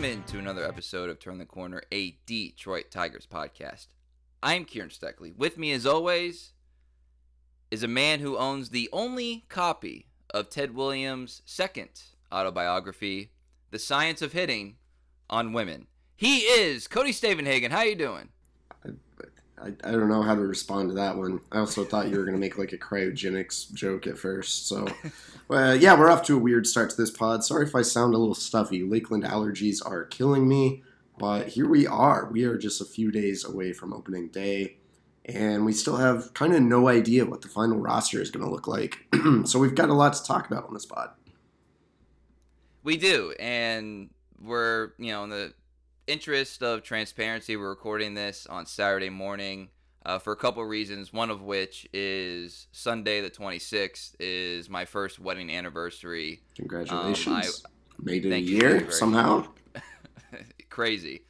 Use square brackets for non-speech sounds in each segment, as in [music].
Welcome into another episode of Turn the Corner, a Detroit Tigers podcast. I'm Kieran Steckley. With me, as always, is a man who owns the only copy of Ted Williams' second autobiography, The Science of Hitting on Women. He is Cody Stavenhagen. How you doing? I, I don't know how to respond to that one. I also thought you were going to make like a cryogenics joke at first. So, [laughs] well, uh, yeah, we're off to a weird start to this pod. Sorry if I sound a little stuffy. Lakeland allergies are killing me, but here we are. We are just a few days away from opening day, and we still have kind of no idea what the final roster is going to look like. [clears throat] so, we've got a lot to talk about on this pod. We do, and we're, you know, in the interest of transparency, we're recording this on Saturday morning uh, for a couple of reasons. One of which is Sunday, the 26th, is my first wedding anniversary. Congratulations! Um, I, Made it a year somehow. [laughs] Crazy.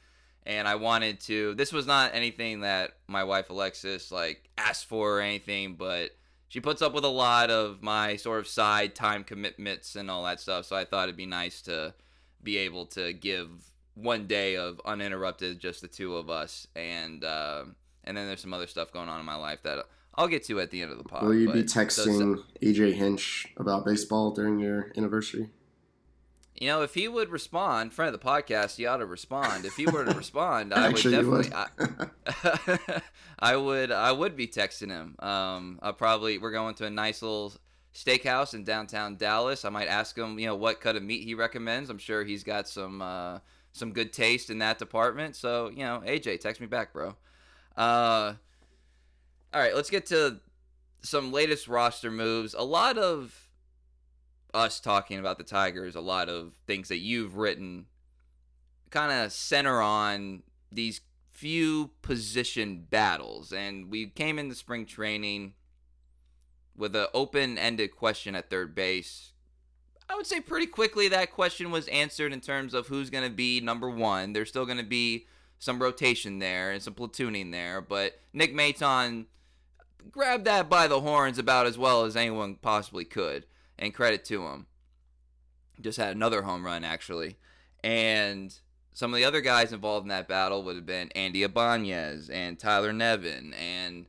And I wanted to. This was not anything that my wife Alexis like asked for or anything, but she puts up with a lot of my sort of side time commitments and all that stuff. So I thought it'd be nice to be able to give one day of uninterrupted, just the two of us, and uh, and then there's some other stuff going on in my life that I'll get to at the end of the pod. Will you be texting those, AJ Hinch about baseball during your anniversary? You know, if he would respond, friend of the podcast, he ought to respond. If he were to [laughs] respond, I would definitely. Would. I, [laughs] I, would. I would be texting him. Um, I probably we're going to a nice little steakhouse in downtown Dallas. I might ask him, you know, what cut of meat he recommends. I'm sure he's got some. Uh, some good taste in that department. So, you know, AJ, text me back, bro. Uh, all right, let's get to some latest roster moves. A lot of us talking about the Tigers, a lot of things that you've written kind of center on these few position battles. And we came into spring training with an open ended question at third base I would say pretty quickly that question was answered in terms of who's going to be number one. There's still going to be some rotation there and some platooning there, but Nick Maton grabbed that by the horns about as well as anyone possibly could, and credit to him. Just had another home run actually, and some of the other guys involved in that battle would have been Andy Ibanez and Tyler Nevin, and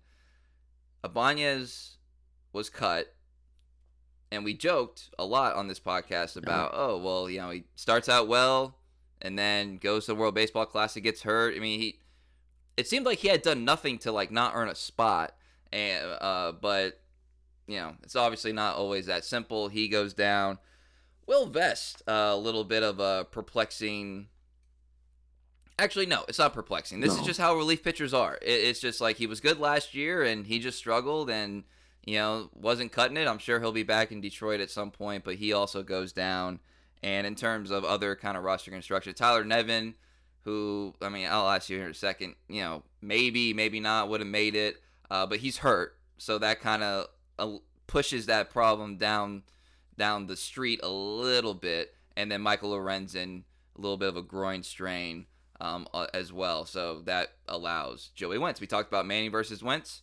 Ibanez was cut and we joked a lot on this podcast about, oh, well, you know, he starts out well and then goes to the World Baseball Classic, gets hurt. I mean, he it seemed like he had done nothing to like not earn a spot, and uh, but you know, it's obviously not always that simple. He goes down. Will Vest, uh, a little bit of a perplexing. Actually, no, it's not perplexing. This no. is just how relief pitchers are. It, it's just like he was good last year and he just struggled and you know, wasn't cutting it. I'm sure he'll be back in Detroit at some point, but he also goes down. And in terms of other kind of roster construction, Tyler Nevin, who I mean, I'll ask you here in a second. You know, maybe, maybe not would have made it, uh, but he's hurt, so that kind of uh, pushes that problem down down the street a little bit. And then Michael Lorenzen, a little bit of a groin strain um, uh, as well, so that allows Joey Wentz. We talked about Manning versus Wentz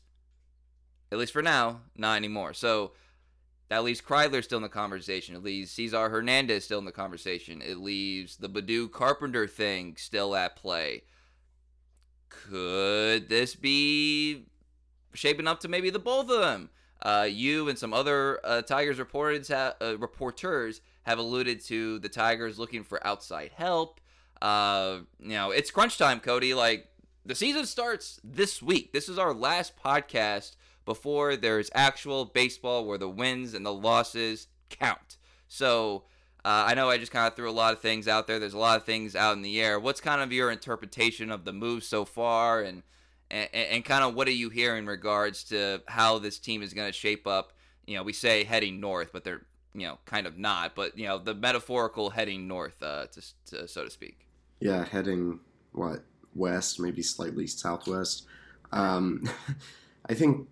at least for now, not anymore. So that leaves Kreidler still in the conversation. It leaves Cesar Hernandez still in the conversation. It leaves the Baddoo Carpenter thing still at play. Could this be shaping up to maybe the both of them? Uh, you and some other uh, Tigers reporters, ha- uh, reporters have alluded to the Tigers looking for outside help. Uh, you know, it's crunch time, Cody. Like the season starts this week. This is our last podcast before there's actual baseball where the wins and the losses count. So uh, I know I just kind of threw a lot of things out there. There's a lot of things out in the air. What's kind of your interpretation of the move so far, and and, and kind of what are you hearing in regards to how this team is going to shape up? You know, we say heading north, but they're you know kind of not. But you know, the metaphorical heading north, uh, to, to so to speak. Yeah, heading what west, maybe slightly southwest. Um, [laughs] I think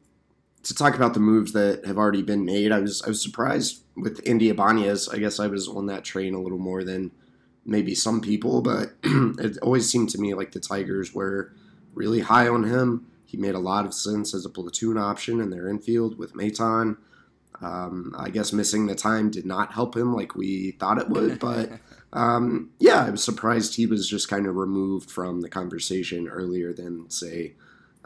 to talk about the moves that have already been made, I was I was surprised with Andy Ibanez. I guess I was on that train a little more than maybe some people, but [clears throat] it always seemed to me like the Tigers were really high on him. He made a lot of sense as a platoon option in their infield with Maton. Um, I guess missing the time did not help him like we thought it would, but [laughs] um, yeah, I was surprised he was just kind of removed from the conversation earlier than, say,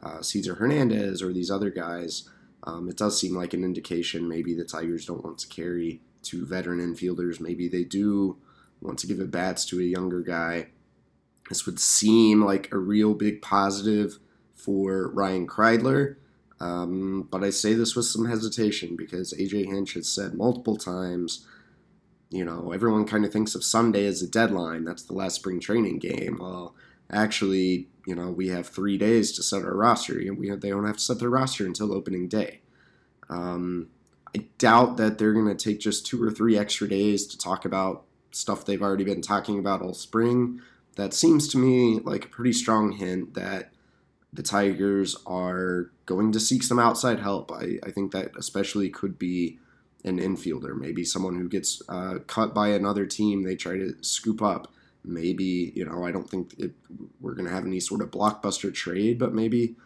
uh, Cesar Hernandez or these other guys. Um, it does seem like an indication maybe the Tigers don't want to carry two veteran infielders. Maybe they do want to give at bats to a younger guy. This would seem like a real big positive for Ryan Kreidler. Um, but I say this with some hesitation because AJ Hinch has said multiple times, you know, everyone kind of thinks of Sunday as a deadline. That's the last spring training game. Well, actually, you know, we have three days to set our roster. and we they don't have to set their roster until opening day. Um, I doubt that they're going to take just two or three extra days to talk about stuff they've already been talking about all spring. That seems to me like a pretty strong hint that the Tigers are going to seek some outside help. I, I think that especially could be an infielder, maybe someone who gets uh, cut by another team they try to scoop up. Maybe, you know, I don't think it, we're going to have any sort of blockbuster trade, but maybe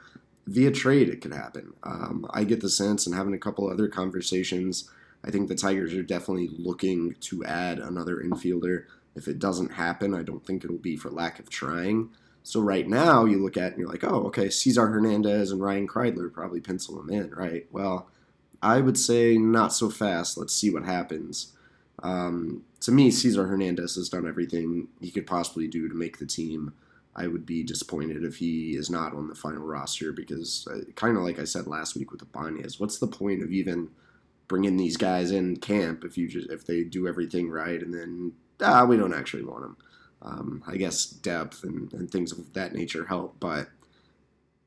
via trade it could happen. Um, I get the sense, and having a couple other conversations, I think the Tigers are definitely looking to add another infielder. If it doesn't happen, I don't think it'll be for lack of trying. So right now, you look at and you're like, oh, okay, Cesar Hernandez and Ryan Kreidler probably pencil them in, right? Well, I would say not so fast. Let's see what happens. Um, to me, Cesar Hernandez has done everything he could possibly do to make the team. I would be disappointed if he is not on the final roster because, uh, kind of like I said last week with the Ibanez, what's the point of even bringing these guys in camp if you just if they do everything right and then ah, we don't actually want them. Um, I guess depth and, and things of that nature help, but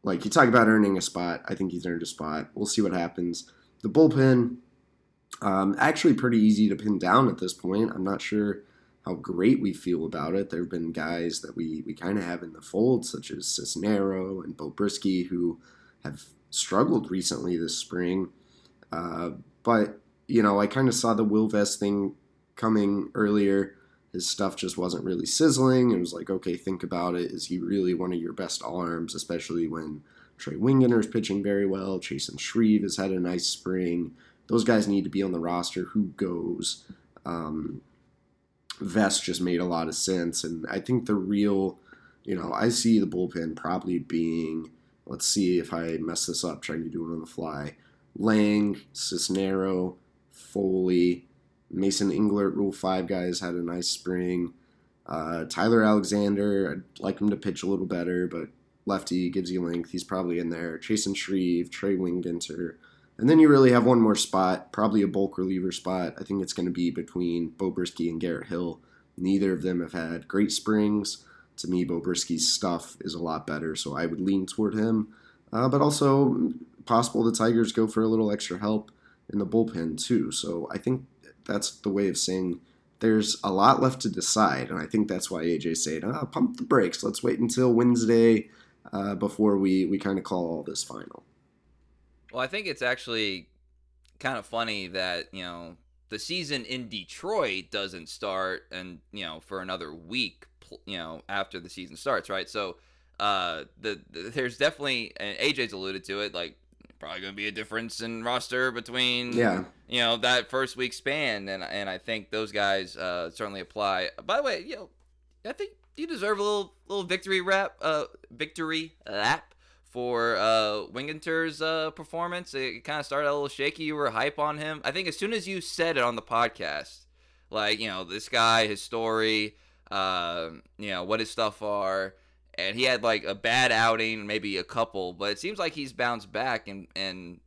like you talk about earning a spot, I think he's earned a spot. We'll see what happens. The bullpen, um, actually pretty easy to pin down at this point. I'm not sure how great we feel about it. There have been guys that we, we kind of have in the fold, such as Cisnero and Beau Brieske, who have struggled recently this spring. Uh, but, you know, I kind of saw the Will Vest thing coming earlier his stuff just wasn't really sizzling. It was like, okay, think about it. Is he really one of your best arms, especially when Trey Wingenter is pitching very well? Chasen Shreve has had a nice spring. Those guys need to be on the roster. Who goes? Um, Vest just made a lot of sense. And I think the real, you know, I see the bullpen probably being, let's see if I mess this up trying to do it on the fly. Lang, Cisnero, Foley, Mason Englert, Rule 5 guys, had a nice spring. Uh, Tyler Alexander, I'd like him to pitch a little better, but lefty gives you length. He's probably in there. Chasen Shreve, Trey Wingenter. And then you really have one more spot, probably a bulk reliever spot. I think it's going to be between Beau Brieske and Garrett Hill. Neither of them have had great springs. To me, Beau Brieske's stuff is a lot better, so I would lean toward him. Uh, but also, possible the Tigers go for a little extra help in the bullpen, too. So I think that's the way of saying there's a lot left to decide, and I think that's why AJ said, ah, "Pump the brakes. Let's wait until Wednesday uh, before we we kind of call all this final." Well, I think it's actually kind of funny that you know the season in Detroit doesn't start and you know for another week, you know after the season starts, right? So uh, the, the there's definitely and AJ's alluded to it, like probably going to be a difference in roster between yeah you know that first week span and and I think those guys uh, certainly apply. By the way, you know I think you deserve a little little victory rap uh victory lap for uh Wingenter's uh performance. It kind of started a little shaky. You were hype on him. I think as soon as you said it on the podcast, like you know this guy, his story, uh, you know what his stuff are and he had like a bad outing, maybe a couple, but it seems like he's bounced back and and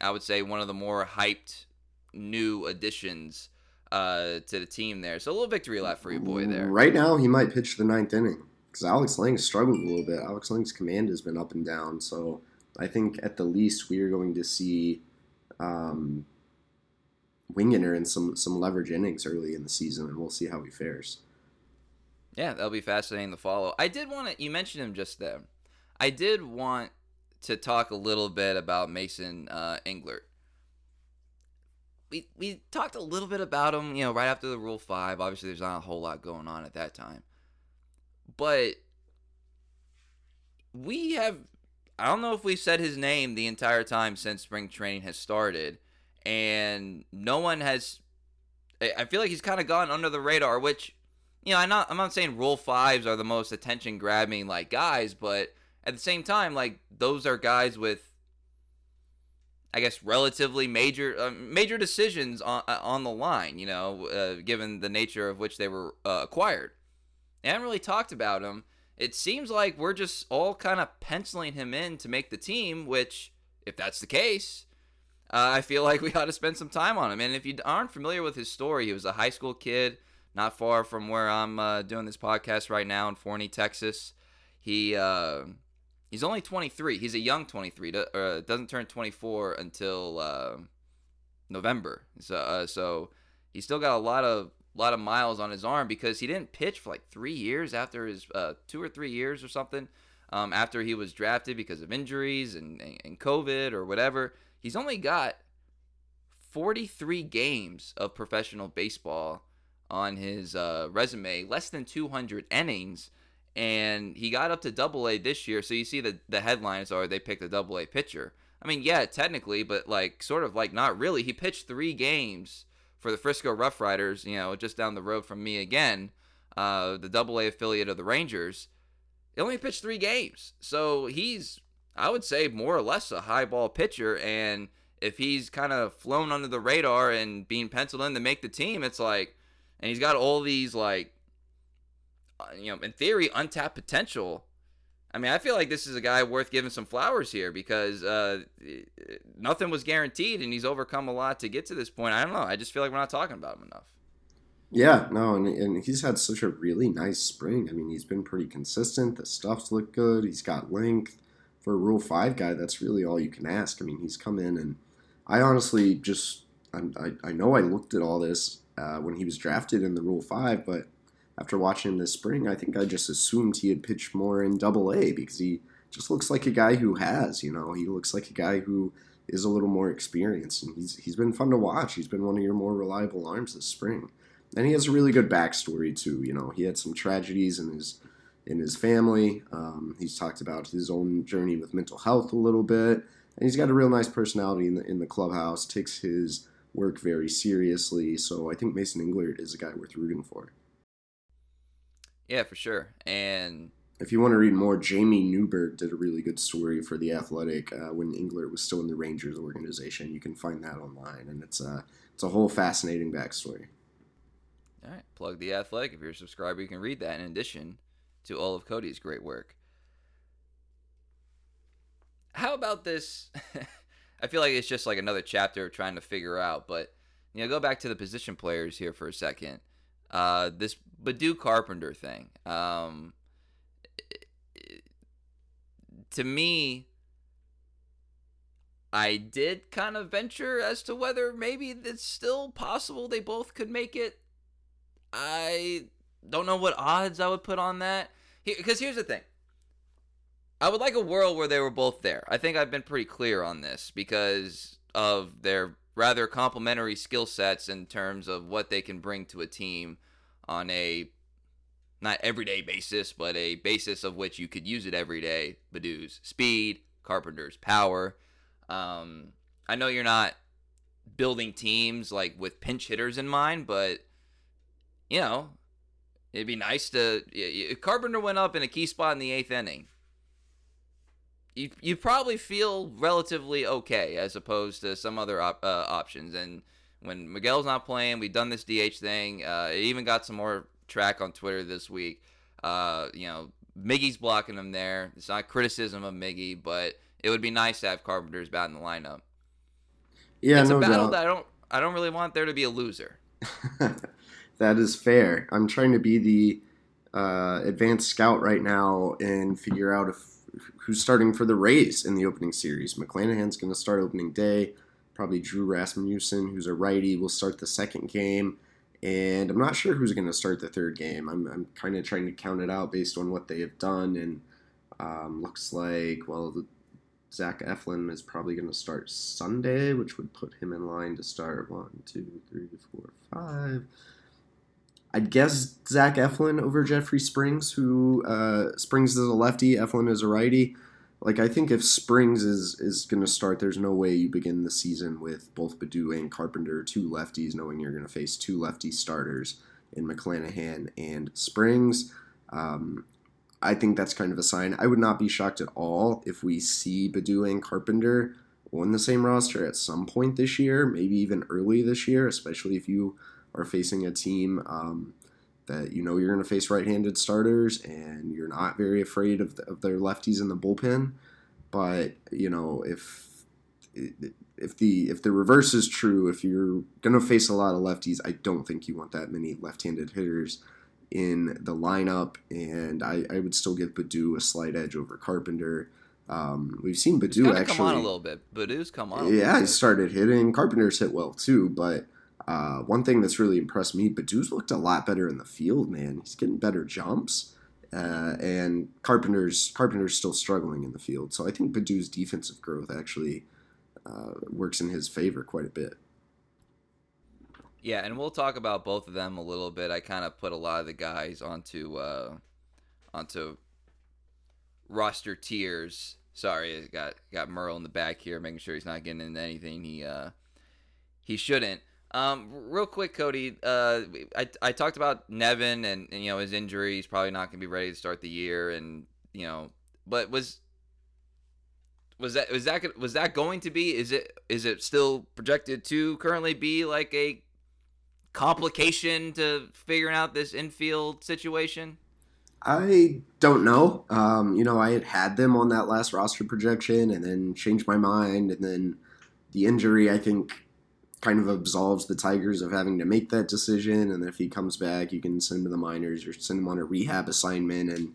I would say one of the more hyped new additions uh, to the team there. So a little victory lap for your boy there. Right now, he might pitch the ninth inning because Alex Lang struggled a little bit. Alex Lang's command has been up and down, so I think at the least we are going to see um, Wingenter in some some leverage innings early in the season, and we'll see how he fares. Yeah, that'll be fascinating to follow. I did want to. You mentioned him just there. I did want to talk a little bit about Mason uh, Englert. We we talked a little bit about him, you know, right after the Rule Five. Obviously, there's not a whole lot going on at that time, but we have. I don't know if we've said his name the entire time since spring training has started, and no one has. I feel like he's kind of gone under the radar, which, you know, I'm not. I'm not saying Rule Fives are the most attention grabbing like guys, but at the same time, like those are guys with, I guess, relatively major uh, major decisions on uh, on the line. You know, uh, given the nature of which they were uh, acquired. I haven't really talked about him. It seems like we're just all kind of penciling him in to make the team, which, if that's the case, uh, I feel like we [laughs] ought to spend some time on him. And if you aren't familiar with his story, he was a high school kid, not far from where I'm uh, doing this podcast right now in Forney, Texas. He uh, he's only 23. He's a young 23. Uh, doesn't turn 24 until uh, November. So uh, so he's still got a lot of lot of miles on his arm because he didn't pitch for like three years after his uh, two or three years or something um, after he was drafted because of injuries and, and COVID or whatever. He's only got 43 games of professional baseball on his uh, resume, less than 200 innings, and he got up to Double A this year. So you see the the headlines are they picked a Double A pitcher. I mean, yeah, technically, but like sort of like not really. He pitched three games for the Frisco Rough Riders, you know, just down the road from me again, uh, the Double A affiliate of the Rangers. He only pitched three games, so he's I would say more or less a high ball pitcher, and if he's kind of flown under the radar and being penciled in to make the team, it's like, and he's got all these like, uh, you know, in theory, untapped potential. I mean, I feel like this is a guy worth giving some flowers here because uh, nothing was guaranteed, and he's overcome a lot to get to this point. I don't know. I just feel like we're not talking about him enough. Yeah, no, and, and he's had such a really nice spring. I mean, he's been pretty consistent. The stuffs look good. He's got length. For a Rule 5 guy, that's really all you can ask. I mean, he's come in, and I honestly just, I, I know I looked at all this uh, when he was drafted in the Rule 5, but after watching him this spring, I think I just assumed he had pitched more in Double A because he just looks like a guy who has. You know, he looks like a guy who is a little more experienced, and he's he's been fun to watch. He's been one of your more reliable arms this spring, and he has a really good backstory too. You know, he had some tragedies in his in his family. Um, he's talked about his own journey with mental health a little bit, and he's got a real nice personality in the in the clubhouse. Takes his work very seriously, so I think Mason Englert is a guy worth rooting for. Yeah, for sure. And if you want to read more, Jamie Newberg did a really good story for the Athletic uh, when Englert was still in the Rangers organization. You can find that online, and it's a it's a whole fascinating backstory. All right, plug the Athletic. If you're a subscriber, you can read that in addition to all of Cody's great work. How about this? [laughs] I feel like it's just like another chapter of trying to figure out, but you know, go back to the position players here for a second. Uh, this Baddoo Carpenter thing. Um, to me, I did kind of venture as to whether maybe it's still possible they both could make it. I don't know what odds I would put on that. Because here's the thing. I would like a world where they were both there. I think I've been pretty clear on this because of their rather complementary skill sets in terms of what they can bring to a team on a not everyday basis, but a basis of which you could use it every day. Baddoo's speed, Carpenter's power. Um, I know you're not building teams like with pinch hitters in mind, but you know, it'd be nice to. If Carpenter went up in a key spot in the eighth inning, you you probably feel relatively okay as opposed to some other op, uh, options. And when Miguel's not playing, we've done this DH thing. Uh, it even got some more track on Twitter this week. Uh, you know, Miggy's blocking him there. It's not criticism of Miggy, but it would be nice to have Carpenter's bat in the lineup. Yeah, it's no a battle doubt. that I don't I don't really want there to be a loser. [laughs] that is fair. I'm trying to be the uh, advanced scout right now and figure out if who's starting for the Rays in the opening series. McClanahan's going to start opening day. Probably Drew Rasmussen, who's a righty, will start the second game. And I'm not sure who's going to start the third game. I'm, I'm kind of trying to count it out based on what they have done. And um, looks like, well, the, Zach Eflin is probably going to start Sunday, which would put him in line to start one, two, three, four, five. I'd guess Zach Eflin over Jeffrey Springs, who uh, Springs is a lefty, Eflin is a righty. Like I think if Springs is is going to start, there's no way you begin the season with both Baddoo and Carpenter, two lefties, knowing you're going to face two lefty starters in McClanahan and Springs. Um, I think that's kind of a sign. I would not be shocked at all if we see Baddoo and Carpenter on the same roster at some point this year, maybe even early this year, especially if you are facing a team um, that you know you're going to face right-handed starters and you're not very afraid of, the, of their lefties in the bullpen. But you know if if the if the reverse is true, if you're going to face a lot of lefties, I don't think you want that many left-handed hitters in the lineup, and I, I would still give Baddoo a slight edge over Carpenter. Um, we've seen Baddoo actually come on a little bit. Baddoo's come on. yeah, he started hitting. Carpenter's hit well too, but uh, one thing that's really impressed me, Baddoo's looked a lot better in the field. Man, he's getting better jumps, uh, and Carpenter's Carpenter's still struggling in the field. So I think Baddoo's defensive growth actually uh, works in his favor quite a bit. Yeah, and we'll talk about both of them a little bit. I kind of put a lot of the guys onto uh, onto roster tiers. Sorry, got got Merle in the back here, making sure he's not getting into anything he uh, he shouldn't. Um, real quick, Cody. Uh, I, I talked about Nevin and, and you know his injury. He's probably not going to be ready to start the year, and you know, but was was that was that was that going to be? Is it is it still projected to currently be like a complication to figuring out this infield situation? I don't know. Um, you know, I had had them on that last roster projection and then changed my mind. And then the injury, I think, kind of absolves the Tigers of having to make that decision. And if he comes back, you can send him to the minors or send him on a rehab assignment and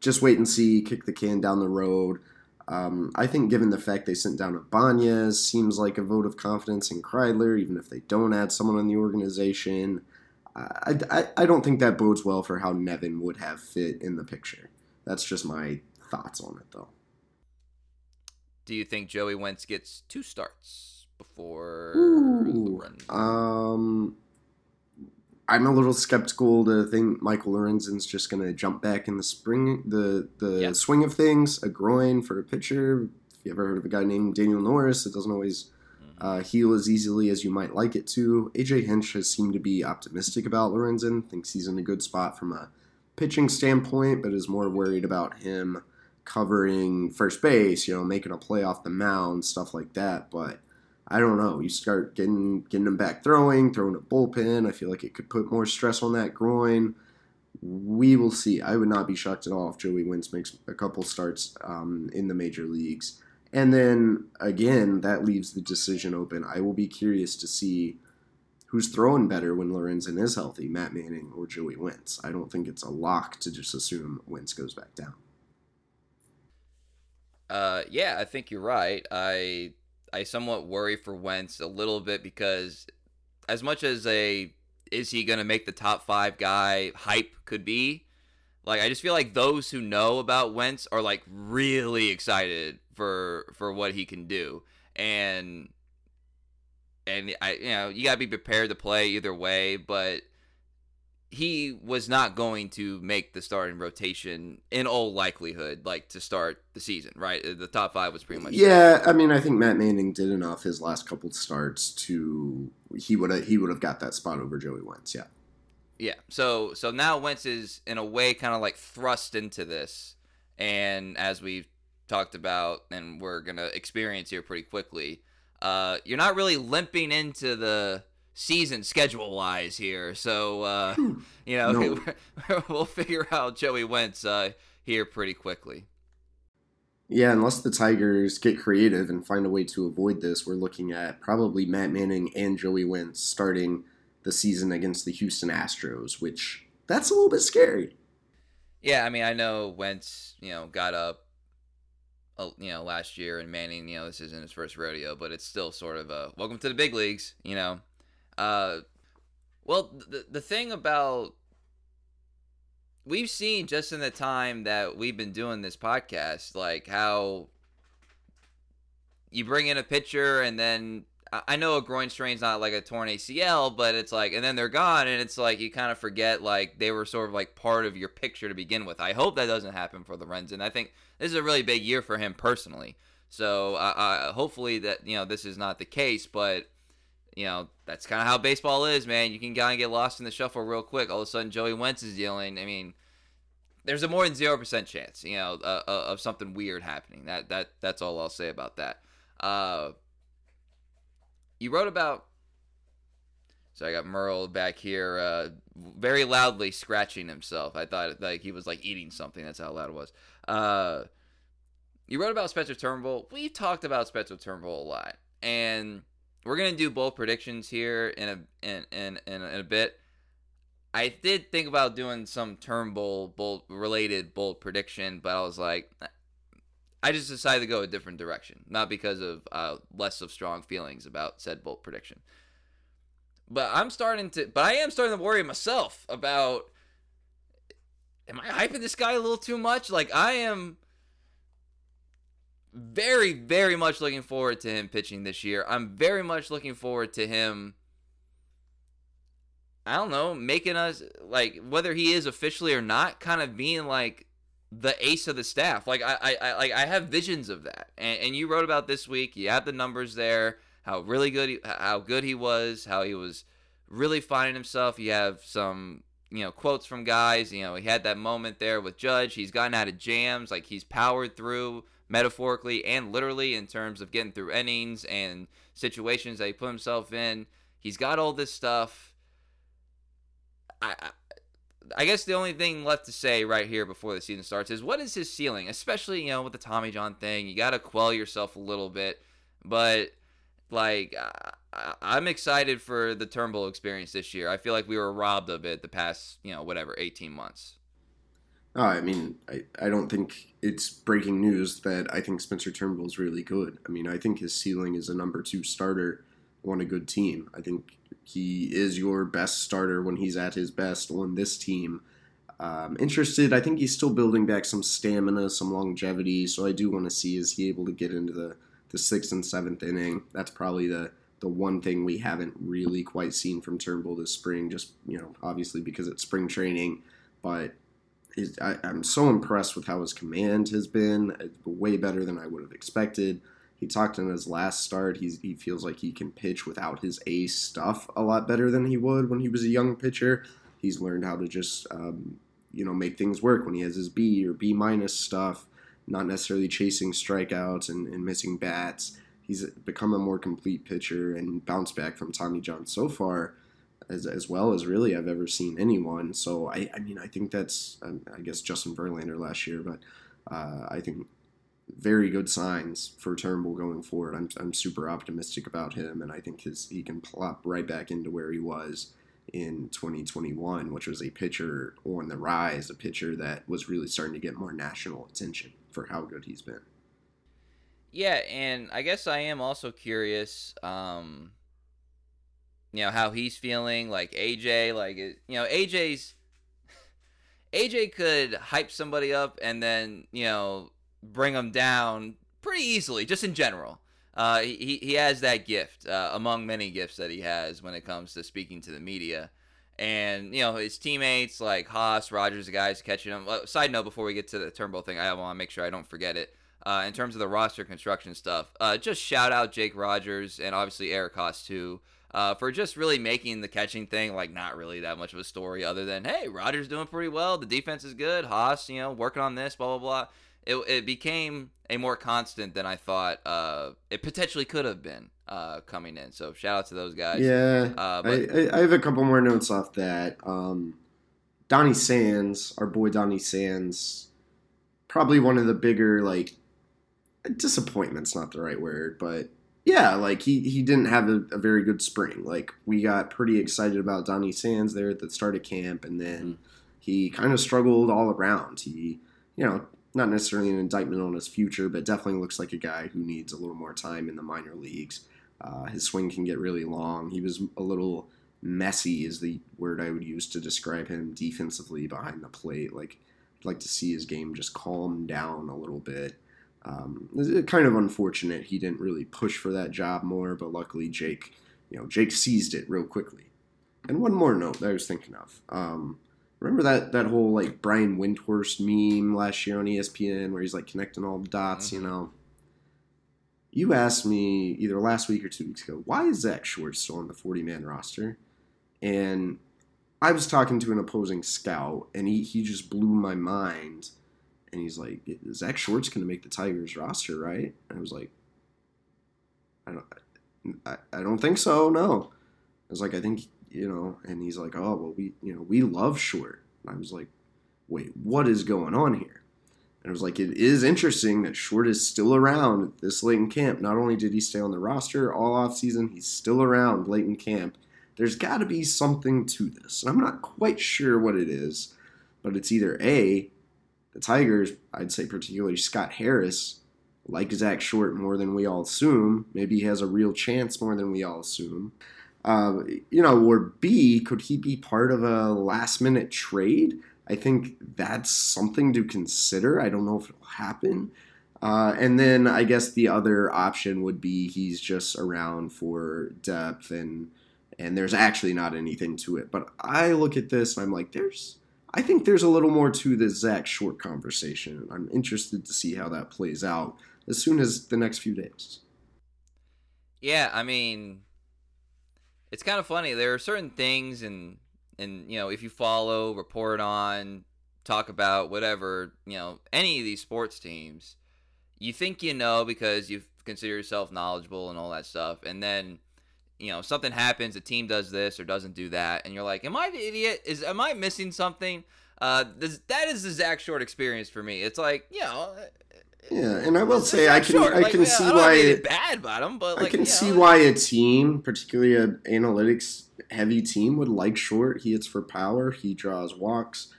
just wait and see, kick the can down the road. Um, I think, given the fact they sent down Ibanez, seems like a vote of confidence in Kreidler, even if they don't add someone in the organization. I, I, I don't think that bodes well for how Nevin would have fit in the picture. That's just my thoughts on it, though. Do you think Joey Wentz gets two starts before Ooh, Um, I'm a little skeptical to think Michael Lorenzen's just going to jump back in the spring, the the yep. swing of things. A groin for a pitcher. If you ever heard of a guy named Daniel Norris, it doesn't always mm-hmm. uh, heal as easily as you might like it to. AJ Hinch has seemed to be optimistic about Lorenzen. Thinks he's in a good spot from a pitching standpoint, but is more worried about him covering first base. You know, making a play off the mound, stuff like that. But I don't know. You start getting getting them back throwing, throwing a bullpen. I feel like it could put more stress on that groin. We will see. I would not be shocked at all if Joey Wentz makes a couple starts um, in the major leagues. And then again, that leaves the decision open. I will be curious to see who's throwing better when Lorenzen is healthy, Matt Manning or Joey Wentz. I don't think it's a lock to just assume Wentz goes back down. Uh, yeah, I think you're right. I I somewhat worry for Wentz a little bit because as much as a is he going to make the top 5 guy hype could be, like I just feel like those who know about Wentz are like really excited for for what he can do. And and I you know, you got to be prepared to play either way, but he was not going to make the starting rotation in all likelihood, like to start the season, right? The top five was pretty much. Yeah. I mean, I think Matt Manning did enough his last couple starts to he would have he would have got that spot over Joey Wentz. Yeah. Yeah. So so now Wentz is in a way kind of like thrust into this, and as we've talked about, and we're gonna experience here pretty quickly, uh, you're not really limping into the season schedule wise here. So uh, you know no. [laughs] we'll figure out Joey Wentz uh, here pretty quickly. Yeah, unless the Tigers get creative and find a way to avoid this, we're looking at probably Matt Manning and Joey Wentz starting the season against the Houston Astros, which that's a little bit scary. Yeah, I mean, I know Wentz, you know, got up, uh, you know, last year, and Manning, you know, this isn't his first rodeo, but it's still sort of a welcome to the big leagues, you know. Uh, well, the the thing about we've seen just in the time that we've been doing this podcast, like how you bring in a pitcher and then I know a groin strain's not like a torn ACL, but it's like, and then they're gone, and it's like you kind of forget like they were sort of like part of your picture to begin with. I hope that doesn't happen for Lorenzen. I think this is a really big year for him personally. So uh, uh, hopefully that you know this is not the case, but you know that's kind of how baseball is, man. You can kind of get lost in the shuffle real quick. All of a sudden, Joey Wentz is dealing. I mean, there's a more than zero percent chance, you know, uh, uh, of something weird happening. That that that's all I'll say about that. Uh, you wrote about. So I got Merle back here, uh, very loudly scratching himself. I thought like he was like eating something. That's how loud it was. Uh, you wrote about Spencer Turnbull. We've talked about Spencer Turnbull a lot, and we're gonna do both predictions here in a in in, in, a bit. I did think about doing some Turnbull bold related bold prediction, but I was like, I just decided to go a different direction, not because of uh, less of strong feelings about said bold prediction. But I'm starting to, but I am starting to worry myself about. Am I hyping this guy a little too much? Like I am very, very much looking forward to him pitching this year. I'm very much looking forward to him. I don't know, making us like whether he is officially or not, kind of being like the ace of the staff. Like I, I, I like I have visions of that. And, and you wrote about this week. You have the numbers there. How really good, he, how good he was. How he was really finding himself. You have some, you know, quotes from guys. You know, he had that moment there with Judge. He's gotten out of jams. Like he's powered through metaphorically and literally in terms of getting through innings and situations that he put himself in. He's got all this stuff. I, I guess the only thing left to say right here before the season starts is what is his ceiling, especially you know with the Tommy John thing. You got to quell yourself a little bit, but like I, I'm excited for the Turnbull experience this year. I feel like we were robbed of it the past you know whatever 18 months. Oh, I mean, I, I don't think it's breaking news that I think Spencer Turnbull is really good. I mean, I think his ceiling is a number two starter on a good team. I think he is your best starter when he's at his best on this team. Um, interested, I think he's still building back some stamina, some longevity. So I do want to see is he able to get into the, the sixth and seventh inning. That's probably the the one thing we haven't really quite seen from Turnbull this spring. Just you know, obviously because it's spring training, but I, am so impressed with how his command has been. Way better than I would have expected. He talked in his last start. He's, he feels like he can pitch without his ace stuff a lot better than he would when he was a young pitcher. He's learned how to just um, you know make things work when he has his B or B minus stuff, not necessarily chasing strikeouts and, and missing bats. He's become a more complete pitcher and bounced back from Tommy John so far as, as well as really I've ever seen anyone. So I, I mean I think that's um, I guess Justin Verlander last year, but uh, I think very good signs for Turnbull going forward. I'm, I'm super optimistic about him, and I think his he can plop right back into where he was in 2021, which was a pitcher on the rise, a pitcher that was really starting to get more national attention for how good he's been. Yeah, and I guess I am also curious. Um, you know how he's feeling, like AJ, like you know AJ's AJ [laughs] could hype somebody up and then you know bring them down pretty easily, just in general. Uh, he he has that gift uh, among many gifts that he has when it comes to speaking to the media, and you know his teammates like Haase, Rogers, the guys catching him. Side note: before we get to the Turnbull thing, I want to make sure I don't forget it. Uh, in terms of the roster construction stuff, uh, just shout out Jake Rogers and obviously Eric Haase too uh, for just really making the catching thing like not really that much of a story other than hey Rogers doing pretty well the defense is good Haase you know working on this blah blah blah. It, it became a more constant than I thought uh, it potentially could have been uh, coming in. So shout out to those guys. Yeah. Uh, but, I, I, have a couple more notes off that. Um, Donnie Sands our boy Donnie Sands probably one of the bigger like disappointments not the right word but yeah, like he, he didn't have a, a, very good spring. Like we got pretty excited about Donnie Sands there at the start of camp, and then mm-hmm. he kind of struggled all around. He, you know, not necessarily an indictment on his future, but definitely looks like a guy who needs a little more time in the minor leagues. Uh, his swing can get really long. He was a little messy, is the word I would use to describe him defensively behind the plate. Like, I'd like to see his game just calm down a little bit. Um, it's kind of unfortunate he didn't really push for that job more, but luckily Jake, you know, Jake seized it real quickly. And one more note that I was thinking of. Um, remember that that whole like Brian Windhorst meme last year on ESPN where he's like connecting all the dots, mm-hmm. you know? You asked me either last week or two weeks ago, why is Zack Short still on the 40 man roster? And I was talking to an opposing scout, and he, he just blew my mind. And he's like, Zack Short going to make the Tigers roster, right? And I was like, I don't, I, I don't think so. No, I was like, I think you know. And he's like, oh well, we you know we love Short. And I was like, wait, what is going on here? And I was like, it is interesting that Short is still around this late in camp. Not only did he stay on the roster all off season, he's still around late in camp there's got to be something to this. And I'm not quite sure what it is, but it's either A, the Tigers, I'd say particularly Scott Harris, like Zack Short more than we all assume. Maybe he has a real chance more than we all assume. Uh, you know, or B, could he be part of a last minute trade? I think that's something to consider. I don't know if it'll happen. Uh, and then I guess the other option would be he's just around for depth and and there's actually not anything to it. But I look at this and I'm like, there's, I think there's a little more to this Zack Short conversation. I'm interested to see how that plays out as soon as the next few days. Yeah, I mean, it's kind of funny. There are certain things, and and you know, if you follow, report on, talk about whatever, you know, any of these sports teams, you think you know because you consider yourself knowledgeable and all that stuff, and then you know something happens a team does this or doesn't do that and you're like am i the idiot is am i missing something uh this, that is the zach short experience for me it's like you know yeah and i will say i can short. i can like, see I why it, bad about him but like, i can see know. why a team particularly an analytics heavy team would like short he hits for power he draws walks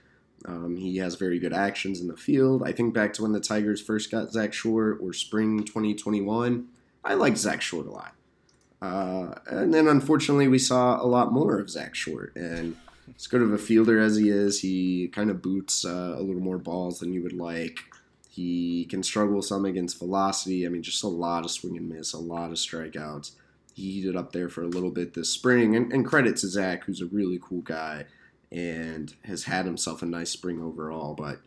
um, he has very good actions in the field. I think back to when the Tigers first got Zack Short or spring 2021. I liked Zack Short a lot. Uh, and then unfortunately, we saw a lot more of Zack Short. And as good of a fielder as he is, he kind of boots uh, a little more balls than you would like. He can struggle some against velocity. I mean, just a lot of swing and miss, a lot of strikeouts. He heated up there for a little bit this spring. And, and credit to Zach, who's a really cool guy and has had himself a nice spring overall. But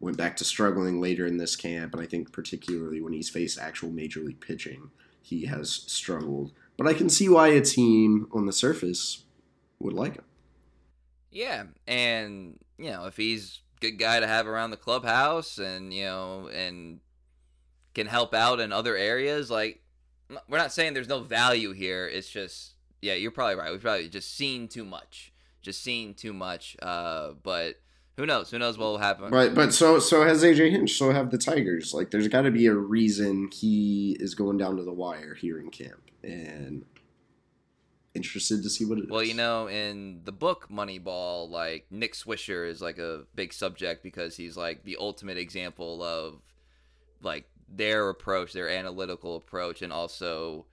went back to struggling later in this camp. And I think particularly when he's faced actual major league pitching he has struggled. But I can see why a team on the surface would like him. Yeah, and you know, if he's good guy to have around the clubhouse and, you know, and can help out in other areas, like we're not saying there's no value here. It's just yeah, you're probably right. We've probably just seen too much. Just seen too much. Uh, but who knows? Who knows what will happen? Right, but so so has AJ Hinch. So have the Tigers. Like, there's got to be a reason he is going down to the wire here in camp, and interested to see what it well, is. you know, in the book Moneyball, like Nick Swisher is like a big subject because he's like the ultimate example of like their approach, their analytical approach, and also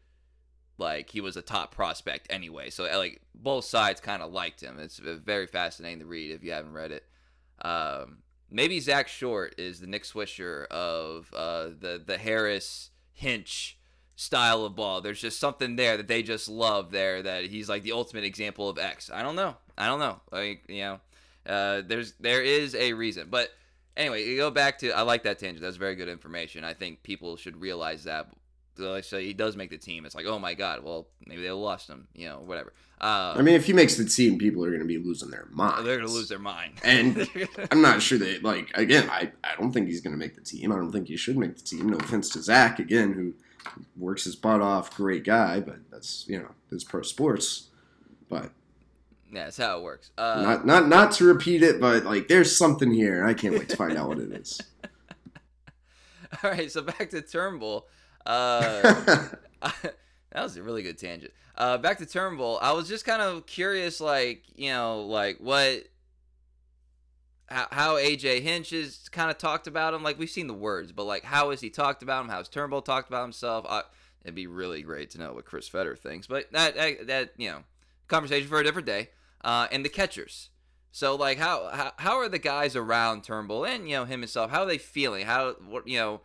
like he was a top prospect anyway. So like both sides kind of liked him. It's uh, very fascinating to read if you haven't read it. Um, maybe Zack Short is the Nick Swisher of uh, the the Harris Hinch style of ball. There's just something there that they just love there. That he's like the ultimate example of X. I don't know. I don't know. Like you know, uh, there's there is a reason, but anyway, you go back to I like that tangent. That's very good information. I think people should realize that let's say he does make the team, it's like, oh my god, well maybe they lost him, you know, whatever. Um, I mean, if he makes the team, people are going to be losing their mind. They're going to lose their mind, and [laughs] I'm not sure they like. Again, I I don't think he's going to make the team. I don't think he should make the team. No offense to Zach, again, who works his butt off, great guy, but that's you know, it's pro sports, but. Yeah, that's how it works. Uh, not not not to repeat it, but like there's something here. I can't wait to find out what it is. [laughs] All right, so back to Turnbull. Uh, [laughs] [laughs] that was a really good tangent. Uh, back to Turnbull. I was just kind of curious, like you know, like what, how, how AJ Hinch is kind of talked about him. Like we've seen the words, but like how has he talked about him? How's Turnbull talked about himself? I, it'd be really great to know what Chris Fetter thinks, but that that, that you know, conversation for a different day. Uh, and the catchers. So like how, how how are the guys around Turnbull and you know him himself? How are they feeling? How what you know?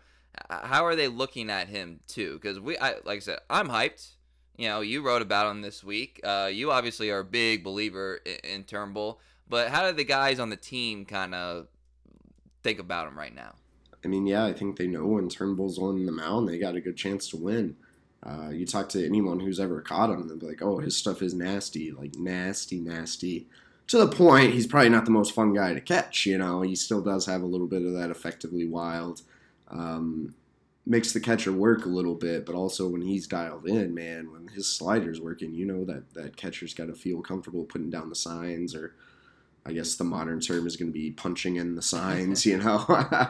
How are they looking at him too? Because we, I, like I said, I'm hyped. You know, you wrote about him this week. Uh, you obviously are a big believer in, in Turnbull, but how do the guys on the team kind of think about him right now? I mean, yeah, I think they know when Turnbull's on the mound, they got a good chance to win. Uh, you talk to anyone who's ever caught him, they'll be like, "Oh, his stuff is nasty, like nasty, nasty." To the point, he's probably not the most fun guy to catch. You know, he still does have a little bit of that effectively wild. Um, makes the catcher work a little bit, but also when he's dialed in, man, when his slider's working, you know that that catcher's got to feel comfortable putting down the signs, or I guess the modern term is going to be punching in the signs. you know, [laughs] uh,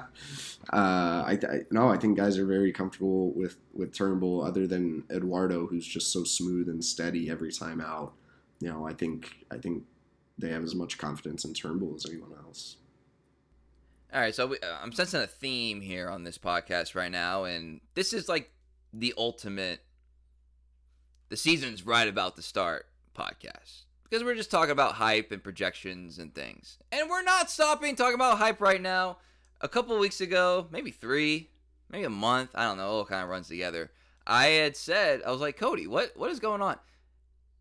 I, I no, I think guys are very comfortable with with Turnbull, other than Eduardo, who's just so smooth and steady every time out. You know, I think I think they have as much confidence in Turnbull as anyone else. All right, so we, uh, I'm sensing a theme here on this podcast right now, and this is like the ultimate. The season's right about to start podcast because we're just talking about hype and projections and things, and we're not stopping talking about hype right now. A couple weeks ago, maybe three, maybe a month, I don't know, it all kind of runs together. I had said I was like, Cody, what what is going on?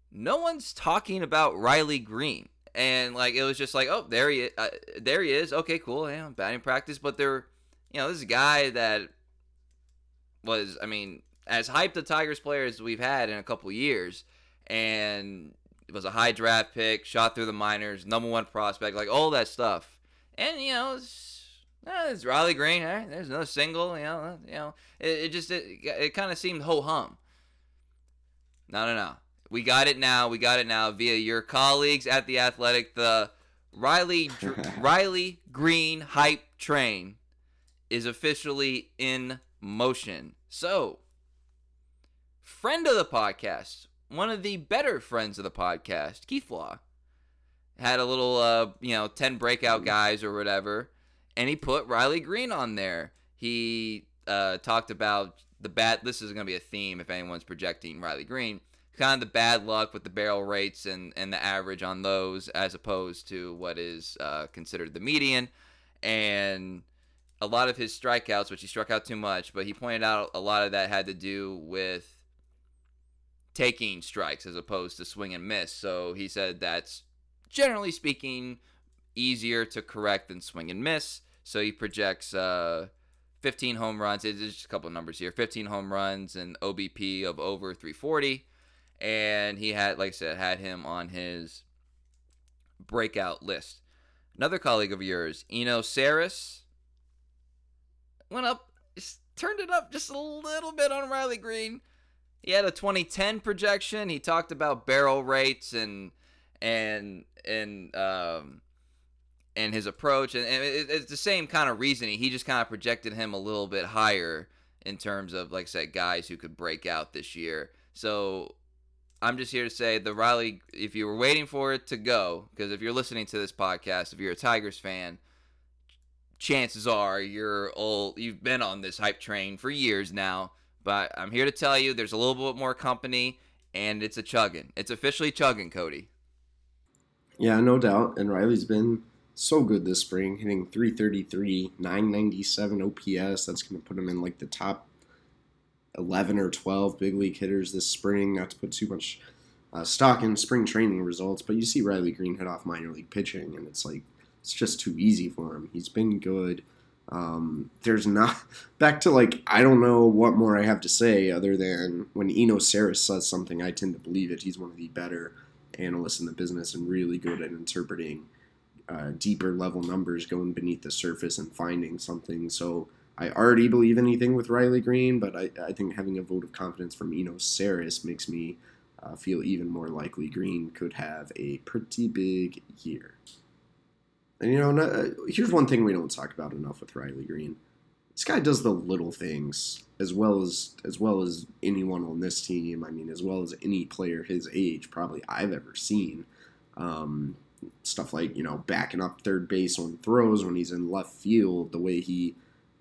No one's talking about Riley Greene and like it was just like, oh, there he. Uh, there he is. Okay, cool. Yeah, batting practice, but there, you know, this is a guy that was, I mean, as hyped the Tigers player as we've had in a couple years, and it was a high draft pick, shot through the minors, number one prospect, like all that stuff, and you know. It's, eh, it's Riley Greene. Eh? There's another single. You know, you know. It, it just it, it kind of seemed ho hum. No, no, no. We got it now. We got it now via your colleagues at the Athletic. The Riley [laughs] Riley Greene hype train is officially in motion. So, friend of the podcast, one of the better friends of the podcast, Keith Law, had a little, uh, you know, ten breakout guys or whatever, and he put Riley Greene on there. He uh, talked about the bat This is going to be a theme if anyone's projecting Riley Greene kind of the bad luck with the barrel rates and, and the average on those as opposed to what is uh, considered the median. And a lot of his strikeouts, which he struck out too much, but he pointed out a lot of that had to do with taking strikes as opposed to swing and miss. So he said that's generally speaking easier to correct than swing and miss. So he projects uh, 15 home runs. It's just a couple numbers here 15 home runs and OBP of over 340 and he had, like I said, had him on his breakout list. Another colleague of yours, Eno Sarris, went up, turned it up just a little bit on Riley Greene. He had a 2010 projection. He talked about barrel rates and and and um and his approach, and, and it's the same kind of reasoning. He just kind of projected him a little bit higher in terms of, like I said, guys who could break out this year. So I'm just here to say the Riley, if you were waiting for it to go, because if you're listening to this podcast, if you're a Tigers fan, chances are you're old, you've been on this hype train for years now. But I'm here to tell you there's a little bit more company and it's a chugging. It's officially chugging, Cody. Yeah, no doubt. And Riley's been so good this spring, hitting 333, 997 OPS. That's going to put him in like the top 11 or 12 big league hitters this spring. Not to put too much uh, stock in spring training results, but you see Riley Greene hit off minor league pitching, and it's like it's just too easy for him. He's been good. Um, there's not [laughs] back to like I don't know what more I have to say other than when Eno Sarris says something, I tend to believe it. He's one of the better analysts in the business and really good at interpreting uh, deeper level numbers, going beneath the surface and finding something. So I already believe anything with Riley Greene, but I, I think having a vote of confidence from Eno Sarris makes me uh, feel even more likely Greene could have a pretty big year. And you know, not, uh, here's one thing we don't talk about enough with Riley Greene. This guy does the little things as well as as well as anyone on this team. I mean, as well as any player his age probably I've ever seen. Um, stuff like you know backing up third base on throws when he's in left field, the way he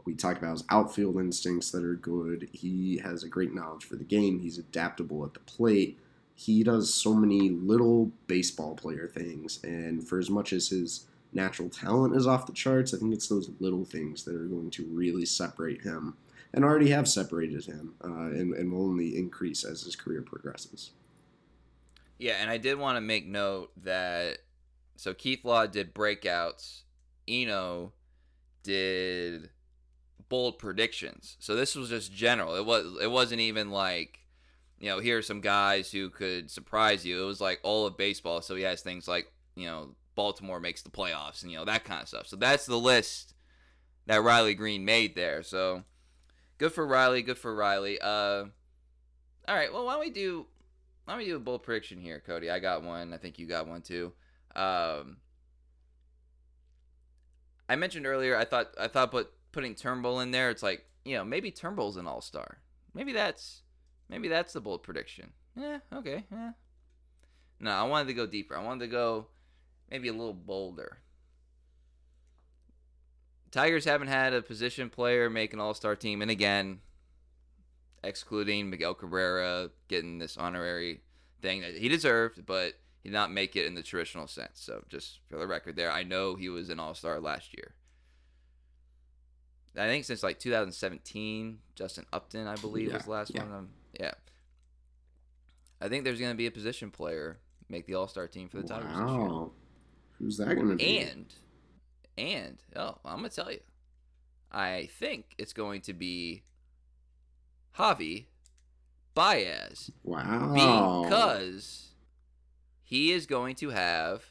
we talk about his outfield instincts that are good. He has a great knowledge for the game. He's adaptable at the plate. He does so many little baseball player things. And for as much as his natural talent is off the charts, I think it's those little things that are going to really separate him and already have separated him, uh, and, and will only increase as his career progresses. Yeah, and I did want to make note that so Keith Law did breakouts, Eno did bold predictions. So this was just general. It was it wasn't even like you know, here are some guys who could surprise you. It was like all of baseball. So he has things like, you know, Baltimore makes the playoffs and, you know, that kind of stuff. So that's the list that Riley Greene made there. So good for Riley. Good for Riley. Uh, all right. Well, why don't we do, why don't we do a bold prediction here, Cody? I got one. I think you got one too. Um, I mentioned earlier, I thought, I thought put, putting Turnbull in there, it's like, you know, maybe Turnbull's an all star. Maybe that's, Maybe that's the bold prediction. Yeah, okay, yeah. No, I wanted to go deeper. I wanted to go maybe a little bolder. Tigers haven't had a position player make an all star team, and again, excluding Miguel Cabrera getting this honorary thing that he deserved, but he did not make it in the traditional sense. So, just for the record, there, I know he was an all star last year. I think since like 2017, Justin Upton, I believe, yeah, was the last yeah. one. Um, yeah. I think there's going to be a position player make the All Star team for the Tigers wow. this year. Who's that going to be? And, and oh, I'm going to tell you, I think it's going to be Javi Baez. Wow. Because he is going to have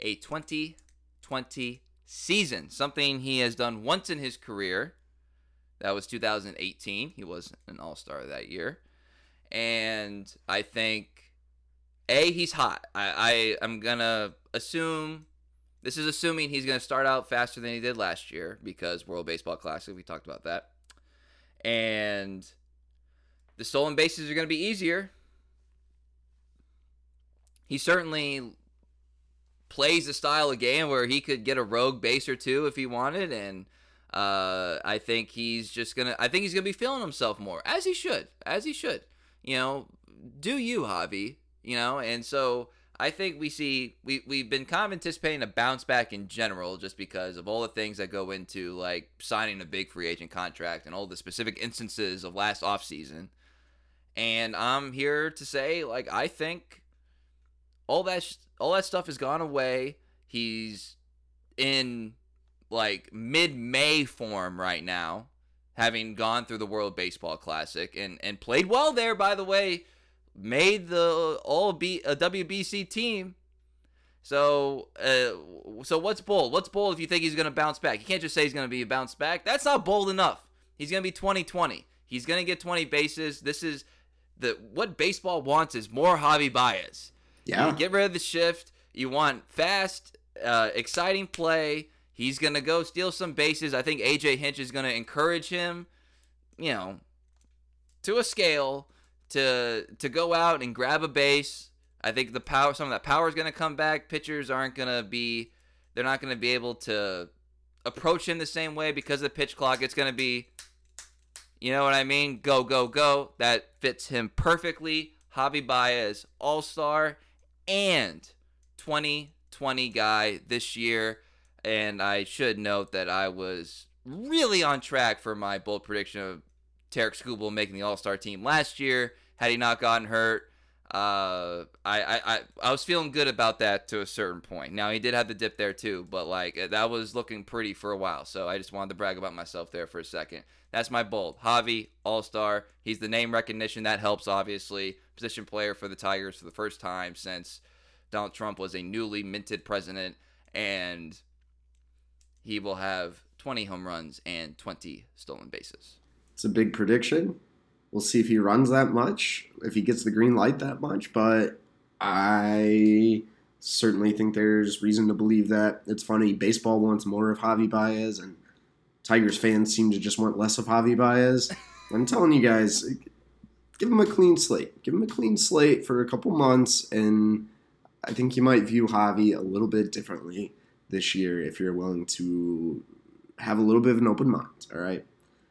a 2020 season, something he has done once in his career. That was 2018. He was an All Star that year, and I think a he's hot. I, I am gonna assume this is assuming he's gonna start out faster than he did last year because World Baseball Classic. We talked about that, and the stolen bases are gonna be easier. He certainly plays a style of game where he could get a rogue base or two if he wanted, and uh, I think he's just gonna. I think he's gonna be feeling himself more, as he should, as he should. You know, do you, Javi? You know, and so I think we see we we've been kind of anticipating a bounce back in general, just because of all the things that go into like signing a big free agent contract and all the specific instances of last offseason. And I'm here to say, like, I think all that all that stuff has gone away. He's in like mid May form right now, having gone through the World Baseball Classic and and played well there. By the way, made the All B a WBC team. So, uh, so what's bold? What's bold if you think he's going to bounce back? You can't just say he's going to be a bounce back. That's not bold enough. He's going to be 2020. He's going to get 20 bases. This is the what baseball wants is more Javi Baez. Yeah. Get rid of the shift. You want fast, uh, exciting play. He's going to go steal some bases. I think AJ Hinch is going to encourage him, you know, to a scale to to go out and grab a base. I think the power some of that power is going to come back. Pitchers aren't going to be they're not going to be able to approach him the same way because of the pitch clock. It's going to be you know what I mean? Go go go. That fits him perfectly. Javi Baez, All-Star and 2020 guy this year. And I should note that I was really on track for my bold prediction of Tarik Skubal making the All Star team last year. Had he not gotten hurt, uh, I, I, I was feeling good about that to a certain point. Now he did have the dip there too, but like that was looking pretty for a while. So I just wanted to brag about myself there for a second. That's my bold. Javi, All Star. He's the name recognition that helps obviously. Position player for the Tigers for the first time since Donald Trump was a newly minted president, and he will have 20 home runs and 20 stolen bases. It's a big prediction. We'll see if he runs that much, if he gets the green light that much, but I certainly think there's reason to believe that. It's funny, baseball wants more of Javi Baez, and Tigers fans seem to just want less of Javi Baez. I'm telling you guys, give him a clean slate. Give him a clean slate for a couple months, and I think you might view Javi a little bit differently this year if you're willing to have a little bit of an open mind. All right.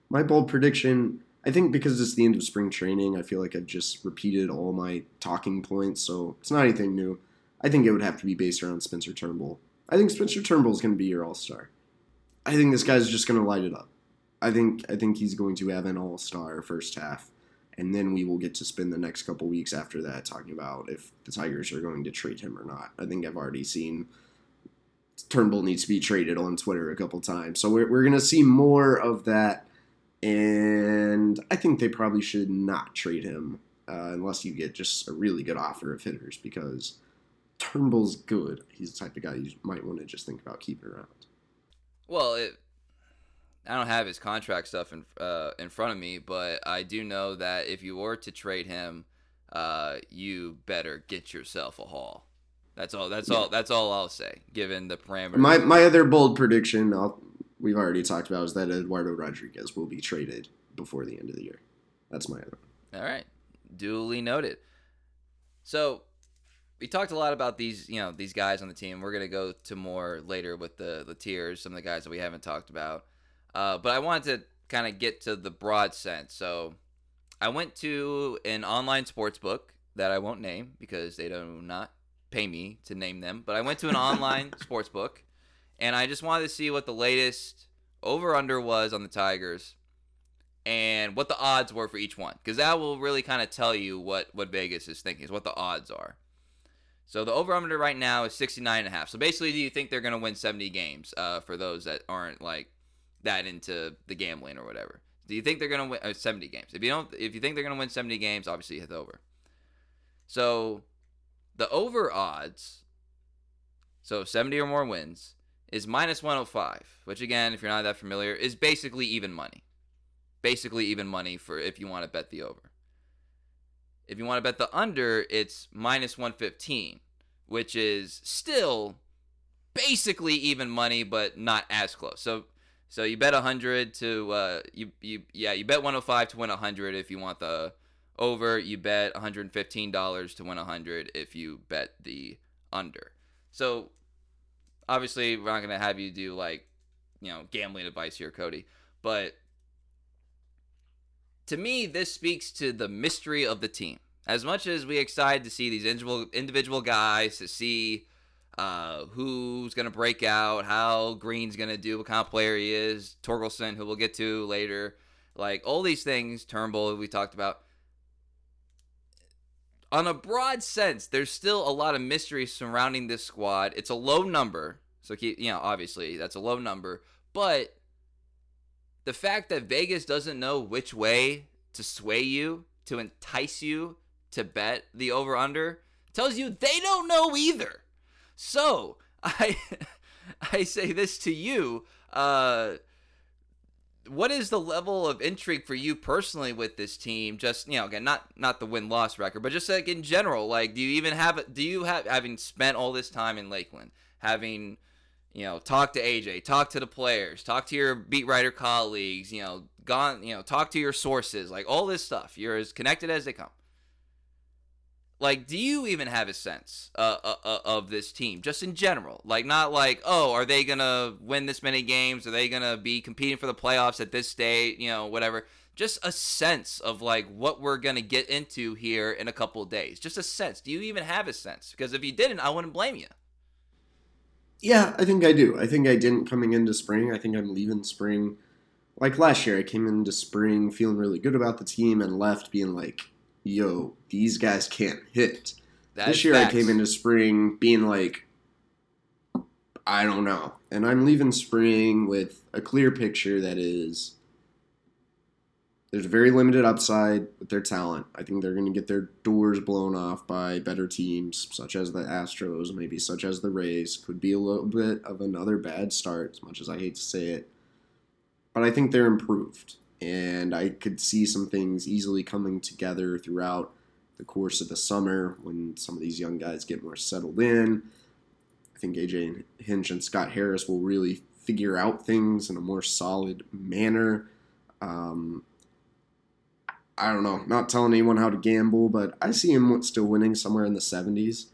My bold prediction I think because it's the end of spring training, I feel like I've just repeated all my talking points, so it's not anything new. I think it would have to be based around Spencer Turnbull. I think Spencer Turnbull is going to be your all star. I think this guy's just going to light it up. I think I think he's going to have an all star first half, and then we will get to spend the next couple weeks after that talking about if the Tigers are going to trade him or not. I think I've already seen Turnbull needs to be traded on Twitter a couple times, so we're we're gonna see more of that, and I think they probably should not trade him uh, unless you get just a really good offer of hitters because Turnbull's good. He's the type of guy you might want to just think about keeping around. Well, it, I don't have his contract stuff in uh, in front of me, but I do know that if you were to trade him, uh, you better get yourself a haul. That's all. That's all. That's all I'll say. Given the parameters. My my other bold prediction, I'll, we've already talked about, is that Eduardo Rodriguez will be traded before the end of the year. That's my other. All right, duly noted. So we talked a lot about these, you know, these guys on the team. We're gonna go to more later with the the tiers, some of the guys that we haven't talked about. Uh, but I wanted to kind of get to the broad sense. So I went to an online sports book that I won't name because they do not pay me to name them. But I went to an online [laughs] sports book, and I just wanted to see what the latest over under was on the Tigers and what the odds were for each one because that will really kind of tell you what what Vegas is thinking is what the odds are. So the over under right now is 69 and a half. So basically, do you think they're going to win 70 games uh, for those that aren't like that into the gambling or whatever? Do you think they're going to win uh, 70 games? If you don't if you think they're going to win 70 games, obviously hit the over. So the over odds so 70 or more wins is minus 105, which again, if you're not that familiar, is basically even money. Basically even money for if you want to bet the over. If you want to bet the under, it's minus 115, which is still basically even money, but not as close. So so you bet 100 to uh, you you yeah you bet 105 to win 100 if you want the over. You bet 115 dollars to win 100 if you bet the under. So obviously we're not gonna have you do like you know gambling advice here, Cody, but to me, this speaks to the mystery of the team. As much as we excited to see these individual individual guys, to see uh, who's to break out, how Greene's to do, what kind of player he is, Torkelson, who we'll get to later, like all these things, Turnbull, we talked about. On a broad sense, there's still a lot of mystery surrounding this squad. It's a low number, so keep, you know, obviously that's a low number, but the fact that Vegas doesn't know which way to sway you, to entice you to bet the over under, tells you they don't know either. So, [laughs] I I say this to you, uh what is the level of intrigue for you personally with this team? Just you know, again, not not the win loss record, but just like in general. Like, do you even have? Do you have having spent all this time in Lakeland, having you know, talk to AJ, talk to the players, talk to your beat writer colleagues, you know, gone, you know, talk to your sources, like all this stuff. You're as connected as they come. Like, do you even have a sense uh, uh, uh, of this team, just in general? Like, not like, oh, are they gonna win this many games? Are they gonna be competing for the playoffs at this state? You know, whatever. Just a sense of like what we're gonna get into here in a couple of days. Just a sense. Do you even have a sense? Because if you didn't, I wouldn't blame you. Yeah, I think I do. I think I didn't coming into spring. I think I'm leaving spring. Like last year, I came into spring feeling really good about the team and left being like, yo, these guys can't hit. That this year, facts. I came into spring being like, I don't know. And I'm leaving spring with a clear picture that is there's very limited upside with their talent. I think they're going to get their doors blown off by better teams, such as the Astros, maybe such as the Rays. Could be a little bit of another bad start, as much as I hate to say it. But I think they're improved, and I could see some things easily coming together throughout the course of the summer when some of these young guys get more settled in. I think AJ Hinch and Scott Harris will really figure out things in a more solid manner. Um, I don't know, not telling anyone how to gamble, but I see him still winning somewhere in the 70s.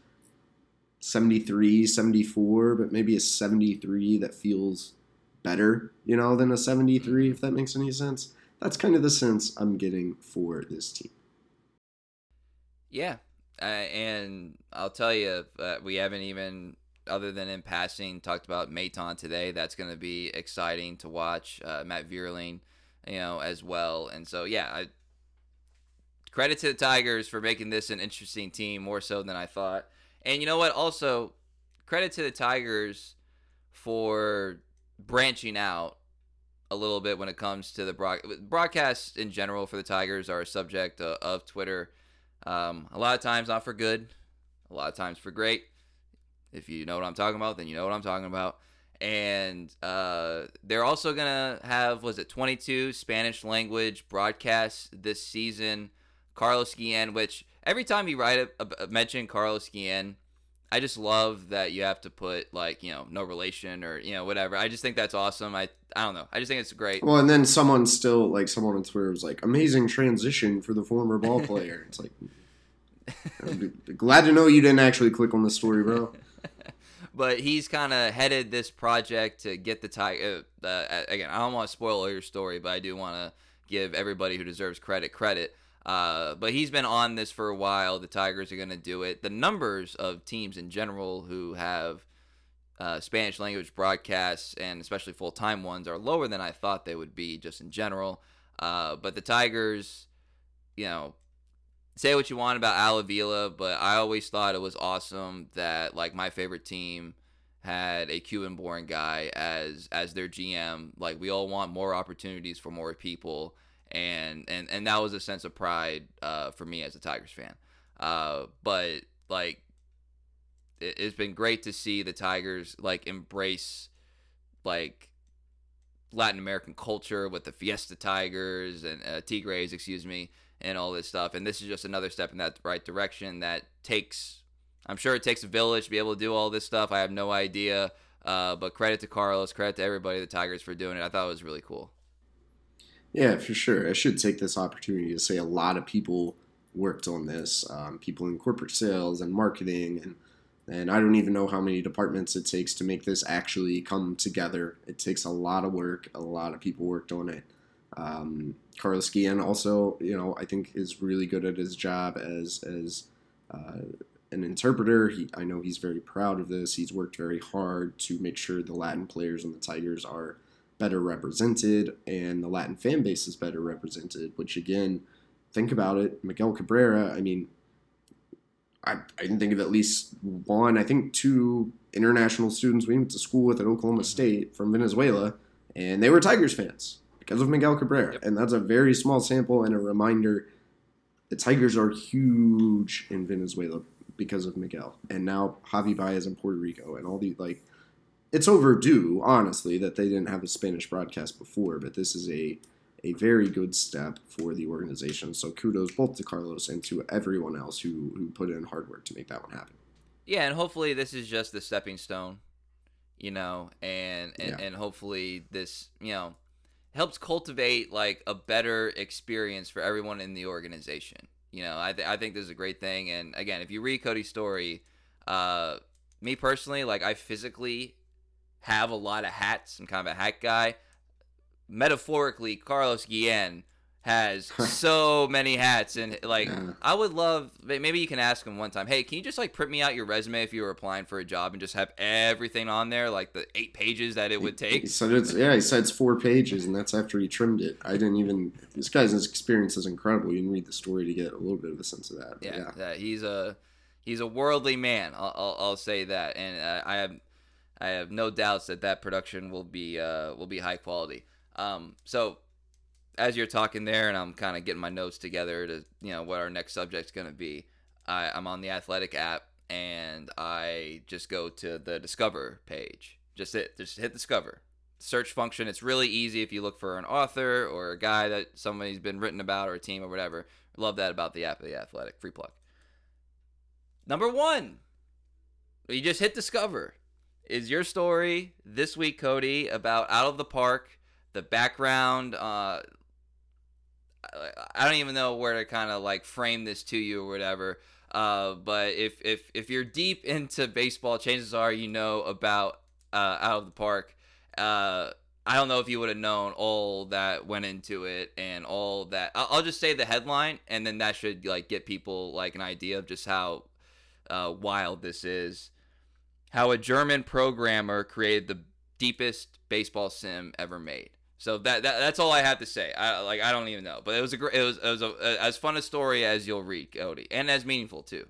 73, 74, but maybe a 73 that feels better, you know, than a 73, if that makes any sense. That's kind of the sense I'm getting for this team. Yeah. Uh, and I'll tell you, uh, we haven't even other than in passing, talked about Maton today. That's going to be exciting to watch. Uh, Matt Vierling, you know, as well. And so, yeah, I, credit to the Tigers for making this an interesting team more so than I thought. And you know what? Also, credit to the Tigers for branching out a little bit when it comes to the broad- broadcasts in general for the Tigers are a subject of, of Twitter. Um, a lot of times not for good, a lot of times for great. If you know what I'm talking about, then you know what I'm talking about. And uh, they're also gonna have was it 22 Spanish language broadcasts this season. Carlos Guillen, which every time you write a, a, mention Carlos Guillen, I just love that you have to put like you know no relation or you know whatever. I just think that's awesome. I I don't know. I just think it's great. Well, and then someone still like someone on Twitter was like, "Amazing transition for the former ball player." it's like, [laughs] glad to know you didn't actually click on the story, bro. [laughs] but he's kind of headed this project to get the tiger. Uh, uh, again, I don't want to spoil all your story, but I do want to give everybody who deserves credit credit. Uh, but he's been on this for a while. The Tigers are going to do it. The numbers of teams in general who have uh, Spanish language broadcasts and especially full time ones are lower than I thought they would be just in general. Uh, but the Tigers, you know, say what you want about Al Avila, but I always thought it was awesome that like my favorite team had a Cuban born guy as as their GM. Like we all want more opportunities for more people and and and that was a sense of pride uh, for me as a Tigers fan. Uh, but like, it, it's been great to see the Tigers like embrace like Latin American culture with the Fiesta Tigers and uh, Tigres, excuse me, and all this stuff. And this is just another step in that right direction that takes. I'm sure it takes a village to be able to do all this stuff. I have no idea. Uh, but credit to Carlos, credit to everybody, the Tigers, for doing it. I thought it was really cool. Yeah, for sure. I should take this opportunity to say a lot of people worked on this. Um, people in corporate sales and marketing, and and I don't even know how many departments it takes to make this actually come together. It takes a lot of work. A lot of people worked on it. Um, Carlos Guillen also, you know, I think is really good at his job as as uh, an interpreter. He, I know he's very proud of this. He's worked very hard to make sure the Latin players and the Tigers are better represented and the Latin fan base is better represented, which again, think about it. Miguel Cabrera, I mean, I, I can think of at least one, I think two international students we went to school with at Oklahoma mm-hmm. State from Venezuela, and they were Tigers fans because of Miguel Cabrera. Yep. And that's a very small sample and a reminder the Tigers are huge in Venezuela because of Miguel. And now Javi Baez in Puerto Rico and all the like it's overdue, honestly, that they didn't have a Spanish broadcast before, but this is a a very good step for the organization. So kudos both to Carlos and to everyone else who who put in hard work to make that one happen. Yeah, and hopefully this is just the stepping stone, you know, and and, yeah. and hopefully this, you know, helps cultivate like a better experience for everyone in the organization. You know, I th- I think this is a great thing. And again, if you read Cody's story, uh, me personally, like I physically have a lot of hats. I'm kind of a hat guy. Metaphorically, Carlos Guillen has [laughs] so many hats and like yeah. I would love maybe you can ask him one time hey can you just like print me out your resume if you were applying for a job and just have everything on there like the eight pages that it would take he said it's yeah he said it's four pages and that's after he trimmed it I didn't even this guy's experience is incredible you can read the story to get a little bit of a sense of that yeah, yeah. he's a he's a worldly man I'll, I'll, I'll say that and uh, I have I have no doubts that that production will be uh, will be high quality. Um, so as you're talking there, and I'm kind of getting my notes together to you know what our next subject's going to be. I, I'm on the Athletic app and I just go to the Discover page. Just hit just hit Discover. Search function. It's really easy if you look for an author or a guy that somebody's been written about or a team or whatever. Love that about the app of the Athletic. Free plug. Number one, you just hit Discover is your story this week, Cody, about Out of the Park, the background. Uh, I don't even know where to kind of like frame this to you or whatever. Uh, but if, if if you're deep into baseball, chances are you know about uh, Out of the Park. Uh, I don't know if you would have known all that went into it and all that. I'll, just say the headline, and then that should like get people like an idea of just how uh, wild this is. How a German programmer created the deepest baseball sim ever made. So that, that that's all I have to say. I like I don't even know, but it was a great, it was it was a, a, as fun a story as you'll read, Cody, and as meaningful too.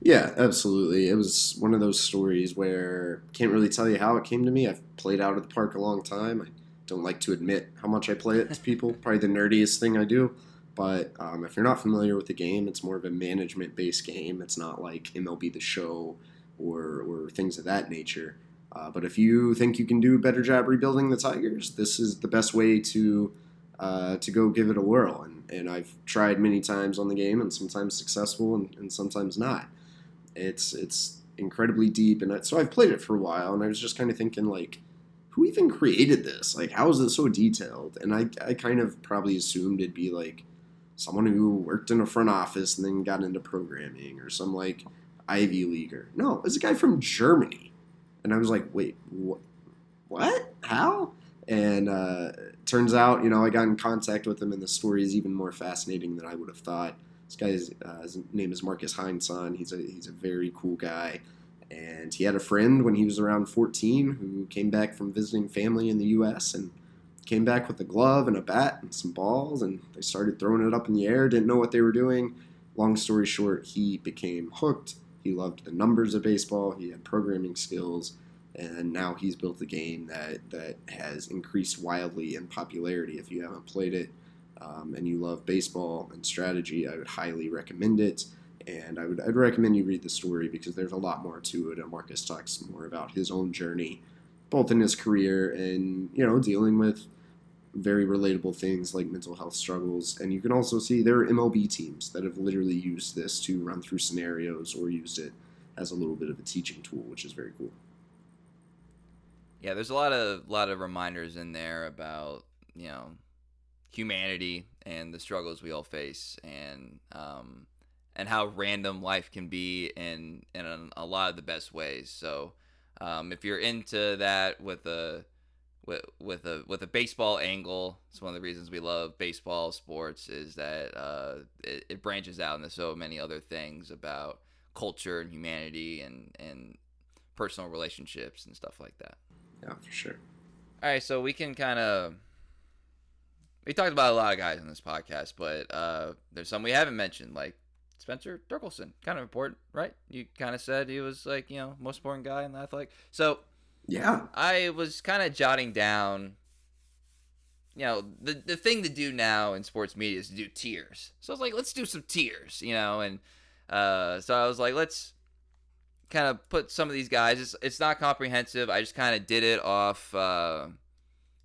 Yeah, absolutely. It was one of those stories where can't really tell you how it came to me. I've played out of the park a long time. I don't like to admit how much I play it to people. [laughs] Probably the nerdiest thing I do. But um, if you're not familiar with the game, it's more of a management based game. It's not like MLB The Show or, or things of that nature. Uh, but if you think you can do a better job rebuilding the Tigers, this is the best way to uh, to go give it a whirl. And, and I've tried many times on the game, and sometimes successful, and, and sometimes not. It's it's incredibly deep, and I, so I've played it for a while, and I was just kind of thinking like, who even created this? Like, how is it so detailed? And I I kind of probably assumed it'd be like someone who worked in a front office and then got into programming or some like Ivy Leaguer. No, it's a guy from Germany. And I was like, wait, what? What? How? And uh, turns out, you know, I got in contact with him, and the story is even more fascinating than I would have thought. This guy's uh, his name is Markus Heinsohn. He's a he's a very cool guy, and he had a friend when he was around 14 who came back from visiting family in the U.S. and came back with a glove and a bat and some balls, and they started throwing it up in the air. Didn't know what they were doing. Long story short, he became hooked. He loved the numbers of baseball. He had programming skills, and now he's built a game that that has increased wildly in popularity. If you haven't played it um, and you love baseball and strategy, I would highly recommend it. And I would I'd recommend you read the story because there's a lot more to it. And Markus talks more about his own journey, both in his career and you know dealing with very relatable things like mental health struggles. And you can also see there are MLB teams that have literally used this to run through scenarios or used it as a little bit of a teaching tool, which is very cool. Yeah, there's a lot of lot of reminders in there about you know humanity and the struggles we all face, and um, and how random life can be in in a, a lot of the best ways. So um, if you're into that with a with with a with a baseball angle. It's one of the reasons we love baseball sports is that uh, it, it, branches out into so many other things about culture and humanity and and personal relationships and stuff like that. Yeah, for sure. All right, so we can kind of we talked about a lot of guys in this podcast, but uh, there's some we haven't mentioned, like Spencer Torkelson, kind of important, right? You kind of said he was like you know most important guy in the athletic. So yeah. I was kind of jotting down, you know, the, the thing to do now in sports media is to do tiers. So I was like, let's do some tiers, you know, and uh, so I was like, let's kind of put some of these guys. It's, it's not comprehensive. I just kind of did it off, uh,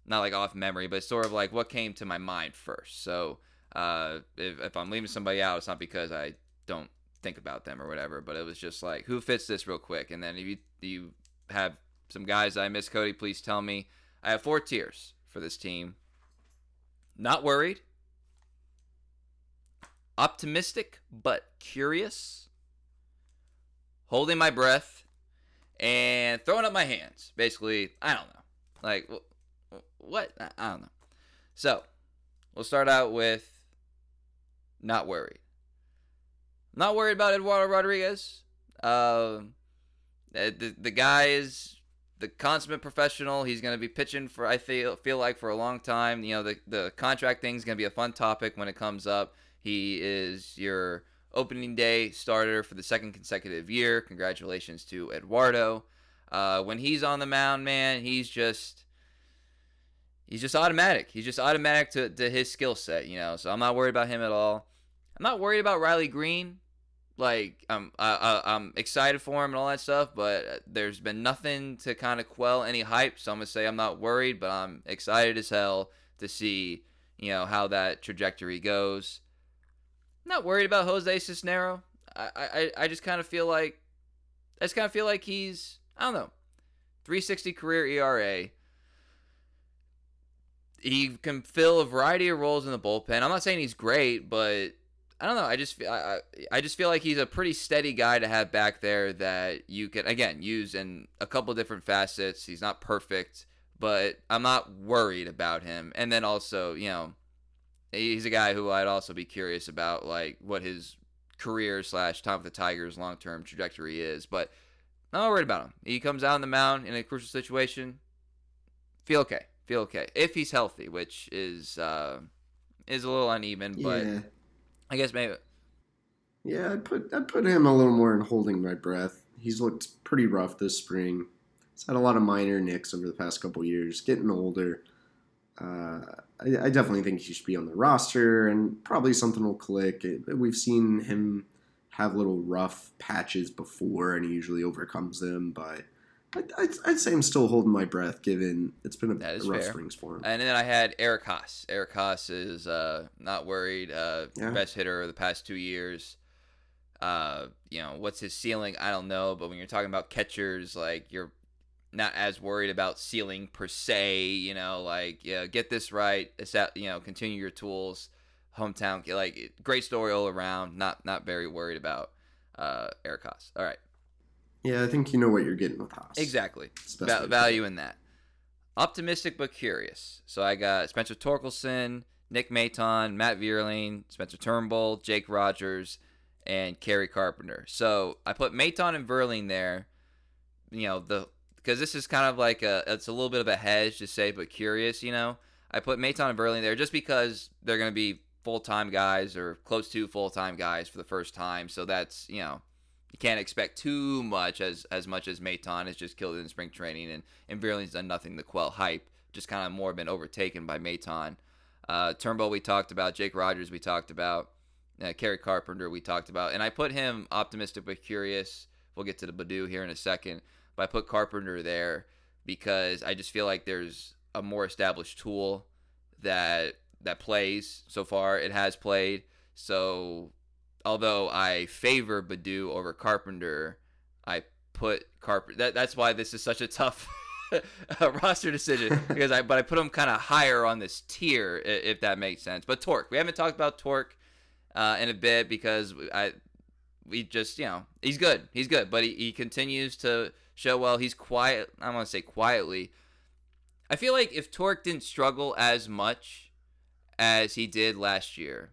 not like off memory, but sort of like what came to my mind first. So uh, if, if I'm leaving somebody out, it's not because I don't think about them or whatever, but it was just like, who fits this real quick? And then if you, you have some guys I miss, Cody, please tell me. I have four tiers for this team. Not worried. Optimistic but curious. Holding my breath. And throwing up my hands. Basically, I don't know. Like, what? I don't know. So, we'll start out with not worried. Not worried about Eduardo Rodriguez. Uh, the, the guy is the consummate professional. He's going to be pitching for I feel feel like for a long time. You know, the the contract thing is going to be a fun topic when it comes up. He is your opening day starter for the second consecutive year. Congratulations to Eduardo. Uh, when he's on the mound, man, he's just he's just automatic. He's just automatic to, to his skill set, you know. So I'm not worried about him at all. I'm not worried about Riley Greene. Like I'm I, I'm excited for him and all that stuff, but there's been nothing to kind of quell any hype. So I'm gonna say I'm not worried, but I'm excited as hell to see you know how that trajectory goes. Not worried about Jose Cisnero. I I, I just kind of feel like I just kind of feel like he's I don't know 360 career ERA. He can fill a variety of roles in the bullpen. I'm not saying he's great, but I don't know. I just I, I just feel like he's a pretty steady guy to have back there that you can again use in a couple different facets. He's not perfect, but I'm not worried about him. And then also, you know, he's a guy who I'd also be curious about, like what his career slash time with the Tigers long term trajectory is. But I'm not worried about him. He comes out on the mound in a crucial situation. Feel okay. Feel okay if he's healthy, which is uh, is a little uneven, but yeah. I guess maybe. Yeah, I'd put I'd put him a little more in holding my breath. He's looked pretty rough this spring. He's had a lot of minor nicks over the past couple years, getting older. Uh, I, I, definitely think he should be on the roster, and probably something will click. It, we've seen him have little rough patches before, and he usually overcomes them. But I'd, I'd, I'd say I'm still holding my breath, given it's been a, a rough fair. springs for him. And then I had Eric Haase. Eric Haase is uh, not worried. Uh, yeah. Best hitter of the past two years. Uh, you know, what's his ceiling? I don't know. But when you're talking about catchers, like you're not as worried about ceiling per se. You know, like yeah, get this right. You know, continue your tools. Hometown, like great story all around. Not not very worried about uh, Eric Haase. All right. Yeah, I think you know what you're getting with Haase. Exactly. Va- value in that. Optimistic but curious. So I got Spencer Torkelson, Nick Maton, Matt Vierling, Spencer Turnbull, Jake Rogers, and Kerry Carpenter. So I put Maton and Vierling there. You know the because this is kind of like a it's a little bit of a hedge to say, but curious. You know, I put Maton and Vierling there just because they're going to be full time guys or close to full time guys for the first time. So that's you know you can't expect too much as as much as Maton has just killed in spring training and and Vierling's done nothing to quell hype. Just kind of more been overtaken by Maton. Uh, Turnbull we talked about, Jake Rogers we talked about, uh, Kerry Carpenter we talked about, and I put him optimistic but curious. We'll get to the Baddoo here in a second, but I put Carpenter there because I just feel like there's a more established tool that that plays so far. It has played, so although I favor Baddoo over Carpenter, I put Carpenter. That, that's why this is such a tough [laughs] roster decision [laughs] because I but I put him kind of higher on this tier if that makes sense. But Torque, we haven't talked about Torque uh, in a bit because I we just you know he's good, he's good, but he, he continues to show well. He's quiet. I want to say quietly. I feel like if Torque didn't struggle as much as he did last year,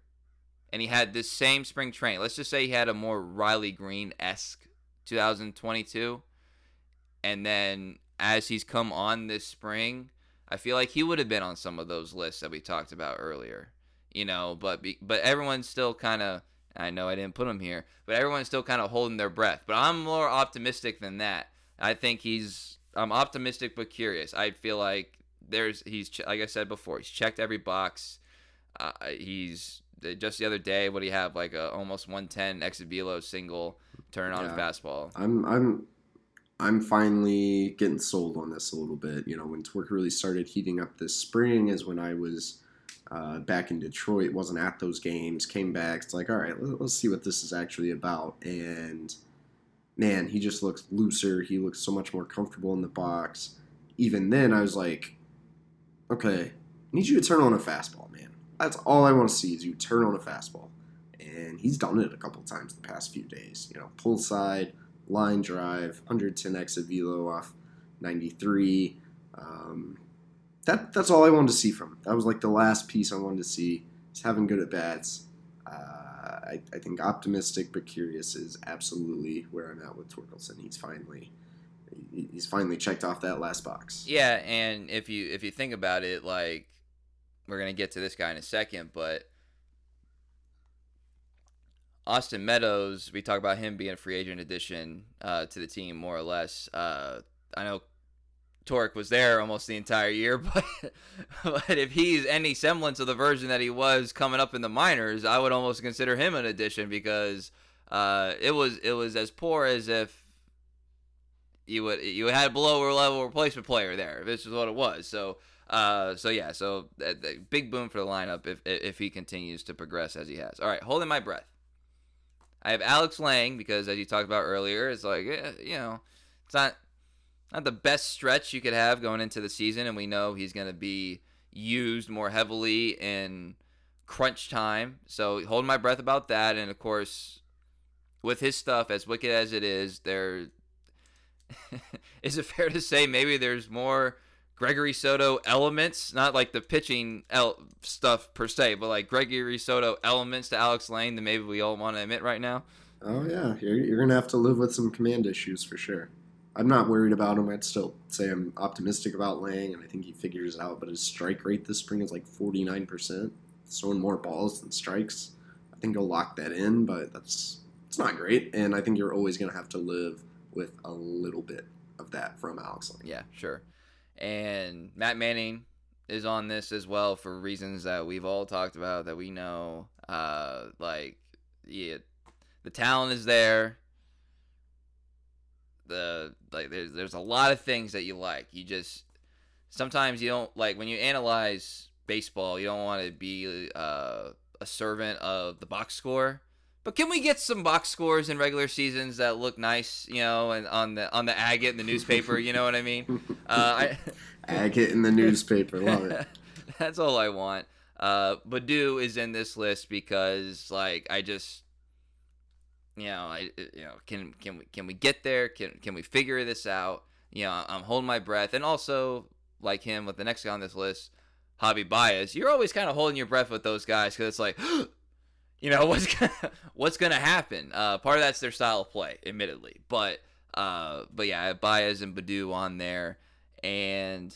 and he had this same spring training. Let's just say he had a more Riley Greene esque 2022, and then as he's come on this spring, I feel like he would have been on some of those lists that we talked about earlier. You know, but be, but everyone's still kind of. I know I didn't put him here, but everyone's still kind of holding their breath. But I'm more optimistic than that. I think he's. I'm optimistic but curious. I feel like there's he's like I said before. He's checked every box. Uh, he's just the other day, what do you have? Like a almost 110 exit velo single turn on yeah. a fastball. I'm I'm I'm finally getting sold on this a little bit. You know, when Torque really started heating up this spring is when I was uh, back in Detroit, wasn't at those games, came back. It's like, all right, let's see what this is actually about. And man, he just looks looser. He looks so much more comfortable in the box. Even then, I was like, okay, I need you to turn on a fastball. That's all I want to see is you turn on a fastball. And he's done it a couple times the past few days. You know, pull side, line drive, 110 exit velo off 93. Um, that that's all I wanted to see from him. That was like the last piece I wanted to see. He's having good at bats. Uh, I, I, think optimistic but curious is absolutely where I'm at with Torkelson. He's finally he's finally checked off that last box. Yeah, and if you if you think about it, like we're gonna get to this guy in a second, but Austin Meadows, we talk about him being a free agent addition uh, to the team, more or less. Uh, I know Torque was there almost the entire year, [laughs] but but if he's any semblance of the version that he was coming up in the minors, I would almost consider him an addition because uh, it was it was as poor as if you would you had a below level replacement player there. This is what it was. So uh, so yeah, so uh, big boom for the lineup if if he continues to progress as he has. All right, holding my breath. I have Alex Lange because, as you talked about earlier, it's like eh, you know, it's not not the best stretch you could have going into the season, and we know he's going to be used more heavily in crunch time. So holding my breath about that, and of course, with his stuff, as wicked as it is, there [laughs] is it fair to say maybe there's more Gregory Soto elements, not like the pitching el- stuff per se, but like Gregory Soto elements to Alex Lange that maybe we all want to admit right now. Oh yeah, you're, you're gonna have to live with some command issues for sure. I'm not worried about him. I'd still say I'm optimistic about Lange, and I think he figures it out. But his strike rate this spring is like 49%, throwing more balls than strikes. I think he'll lock that in, but that's it's not great. And I think you're always going to have to live with a little bit of that from Alex Lange. Yeah, sure. And Matt Manning is on this as well for reasons that we've all talked about that we know. Uh, like, yeah, the talent is there the like there's there's a lot of things that you like. You just sometimes you don't like when you analyze baseball. You don't want to be uh, a servant of the box score. But can we get some box scores in regular seasons that look nice, you know, and on the on the agate in the newspaper, you know what I mean? [laughs] Uh, I, agate in the [laughs] newspaper, love it. [laughs] That's all I want. Uh, Baddoo is in this list because, like, I just you know, I, you know, can can we can we get there? Can can we figure this out? You know, I'm holding my breath, and also like him with the next guy on this list, Javy Baez. You're always kind of holding your breath with those guys because it's like, [gasps] you know, [laughs] what's gonna, what's gonna happen? Uh, part of that's their style of play, admittedly, but uh, but yeah, I have Baez and Baddoo on there, and